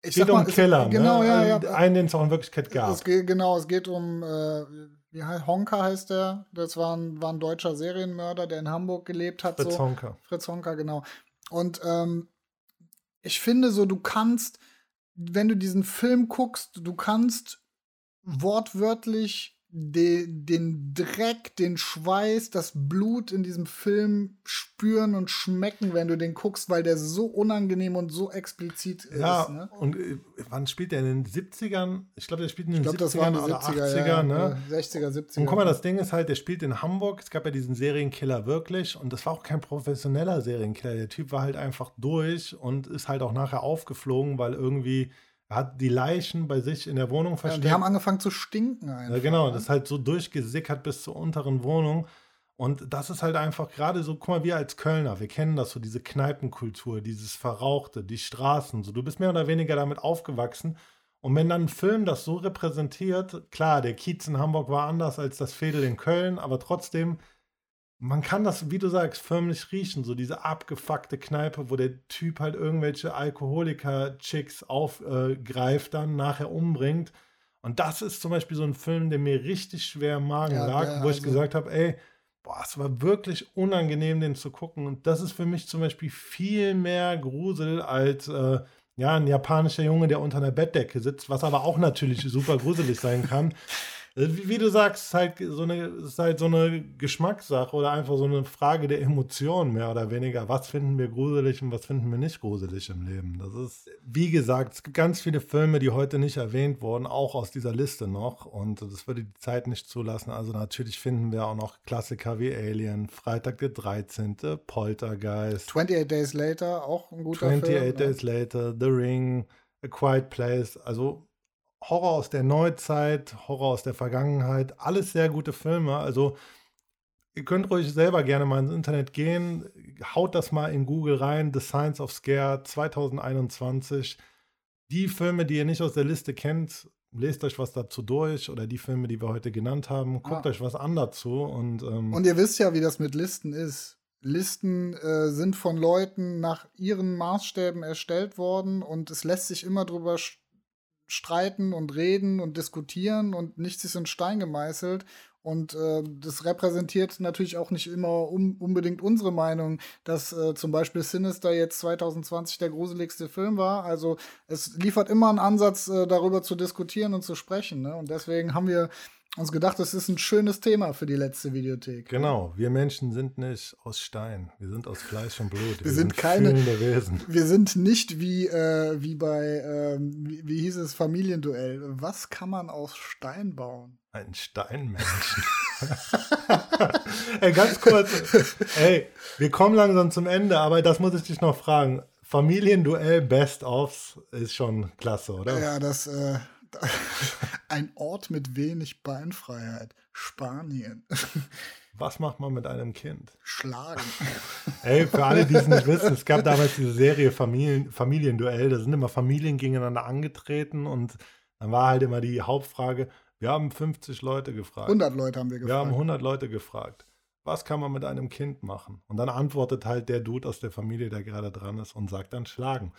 ich Es geht um es- Killer, Genau, ne? ja, ja. Also Einen, den es auch in Wirklichkeit gab. Es geht, genau, es geht um, äh, wie heißt Honka heißt der. Das war ein, war ein deutscher Serienmörder, der in Hamburg gelebt hat. Fritz so. Honka. Fritz Honka, genau. Und ähm, ich finde so, du kannst, wenn du diesen Film guckst, du kannst wortwörtlich de, den Dreck, den Schweiß, das Blut in diesem Film spüren und schmecken, wenn du den guckst, weil der so unangenehm und so explizit Ja, ist. Ne? und äh, wann spielt der in den 70ern? Ich glaube, der spielt in den Ich glaube, 70ern das waren die oder 70er, 80er, ja, ne? ja, 60er, 70er. Und guck mal, das Ding ist halt, der spielt in Hamburg. Es gab ja diesen Serienkiller wirklich. Und das war auch kein professioneller Serienkiller. Der Typ war halt einfach durch und ist halt auch nachher aufgeflogen, weil irgendwie er hat die Leichen bei sich in der Wohnung ja, versteckt. die haben angefangen zu stinken einfach. ja, genau, ne? das ist halt so durchgesickert bis zur unteren Wohnung. Und das ist halt einfach gerade so, guck mal, wir als Kölner, wir kennen das so, diese Kneipenkultur, dieses Verrauchte, die Straßen, so, du bist mehr oder weniger damit aufgewachsen. Und wenn dann ein Film das so repräsentiert, klar, der Kiez in Hamburg war anders als das Fädel in Köln, aber trotzdem, man kann das, wie du sagst, förmlich riechen, so diese abgefuckte Kneipe, wo der Typ halt irgendwelche Alkoholiker-Chicks aufgreift, dann nachher umbringt. Und das ist zum Beispiel so ein Film, der mir richtig schwer im Magen Ja, lag, der- wo ich also- gesagt habe, ey, boah, es war wirklich unangenehm, den zu gucken. Und das ist für mich zum Beispiel viel mehr Grusel als äh, ja, ein japanischer Junge, der unter einer Bettdecke sitzt, was aber auch natürlich super gruselig sein kann. Äh, Wie, wie du sagst, ist halt so eine, ist halt so eine Geschmackssache oder einfach so eine Frage der Emotionen mehr oder weniger. Was finden wir gruselig und was finden wir nicht gruselig im Leben? Das ist, wie gesagt, es gibt ganz viele Filme, die heute nicht erwähnt wurden, auch aus dieser Liste noch. Und das würde die Zeit nicht zulassen. Also natürlich finden wir auch noch Klassiker wie Alien, Freitag der 13., Poltergeist, 28 Days Later, auch ein guter 28 Film. ne? Days Later, The Ring, A Quiet Place, also Horror aus der Neuzeit, Horror aus der Vergangenheit, alles sehr gute Filme. Also ihr könnt ruhig selber gerne mal ins Internet gehen, haut das mal in Google rein, The Science of Scare 2021. Die Filme, die ihr nicht aus der Liste kennt, lest euch was dazu durch oder die Filme, die wir heute genannt haben, guckt Ja. euch was an dazu und, ähm, Und ihr wisst ja, wie das mit Listen ist. Listen äh, sind von Leuten nach ihren Maßstäben erstellt worden und es lässt sich immer drüber streiten und reden und diskutieren und nichts ist in Stein gemeißelt. Und äh, das repräsentiert natürlich auch nicht immer um, unbedingt unsere Meinung, dass äh, zum Beispiel Sinister jetzt 2020 der gruseligste Film war. Also es liefert immer einen Ansatz, äh, darüber zu diskutieren und zu sprechen. Ne? Und deswegen haben wir uns gedacht, das ist ein schönes Thema für die letzte Videothek. Genau, wir Menschen sind nicht aus Stein, wir sind aus Fleisch und Blut. Wir, sind keine- fühlende Wesen. Wir sind nicht wie, äh, wie bei, ähm, wie, wie hieß es, Familienduell. Was kann man aus Stein bauen? Ein Steinmenschen. ey, ganz kurz. Ey, wir kommen langsam zum Ende, aber das muss ich dich noch fragen. Familienduell Best-ofs ist schon klasse, oder? Ja, das, äh, ein Ort mit wenig Beinfreiheit. Spanien. Was macht man mit einem Kind? Schlagen. Ey, für alle, die es nicht wissen, es gab damals diese Serie Familien, Familienduell. Da sind immer Familien gegeneinander angetreten und dann war halt immer die Hauptfrage: Wir haben 50 Leute gefragt. 100 Leute haben wir Wir haben gefragt. 100 Leute gefragt. Was kann man mit einem Kind machen? Und dann antwortet halt der Dude aus der Familie, der gerade dran ist und sagt dann schlagen.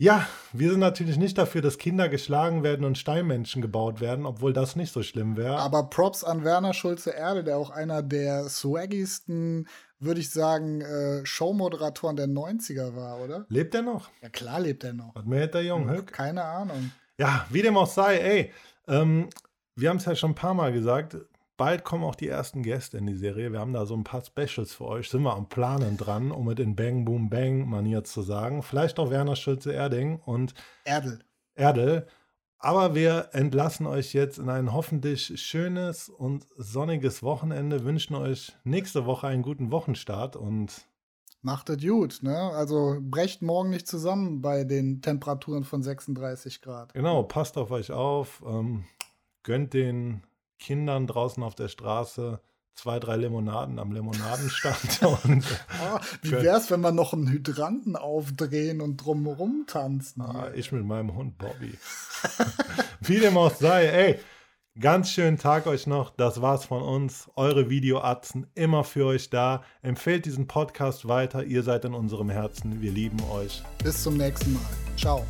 Ja, wir sind natürlich nicht dafür, dass Kinder geschlagen werden und Steinmenschen gebaut werden, obwohl das nicht so schlimm wäre. Aber Props an Werner Schulze-Erde, der auch einer der swaggigsten, würde ich sagen, äh, Showmoderatoren der 90er war, oder? Lebt er noch? Ja, klar lebt er noch. Was mehr der Jung, Höck? Keine Ahnung. Ja, wie dem auch sei, ey, ähm, wir haben es ja schon ein paar Mal gesagt, bald kommen auch die ersten Gäste in die Serie. Wir haben da so ein paar Specials für euch. Sind wir am Planen dran, um es in Bang Boom Bang Manier zu sagen. Vielleicht auch Werner Schulze-Erding und Erdel. Erdel. Aber wir entlassen euch jetzt in ein hoffentlich schönes und sonniges Wochenende, wünschen euch nächste Woche einen guten Wochenstart und Macht es gut, ne? Also brecht morgen nicht zusammen bei den Temperaturen von 36 Grad. genau, passt auf euch auf, ähm, gönnt den Kindern draußen auf der Straße zwei, drei Limonaden am Limonadenstand und Ah, wie wär's, wenn wir noch einen Hydranten aufdrehen und drumherum tanzen? Ah, ich mit meinem Hund Bobby. Wie dem auch sei, ey, ganz schönen Tag euch noch. Das war's von uns. Eure Videoatzen immer für euch da. Empfehlt diesen Podcast weiter. Ihr seid in unserem Herzen. Wir lieben euch. Bis zum nächsten Mal. Ciao.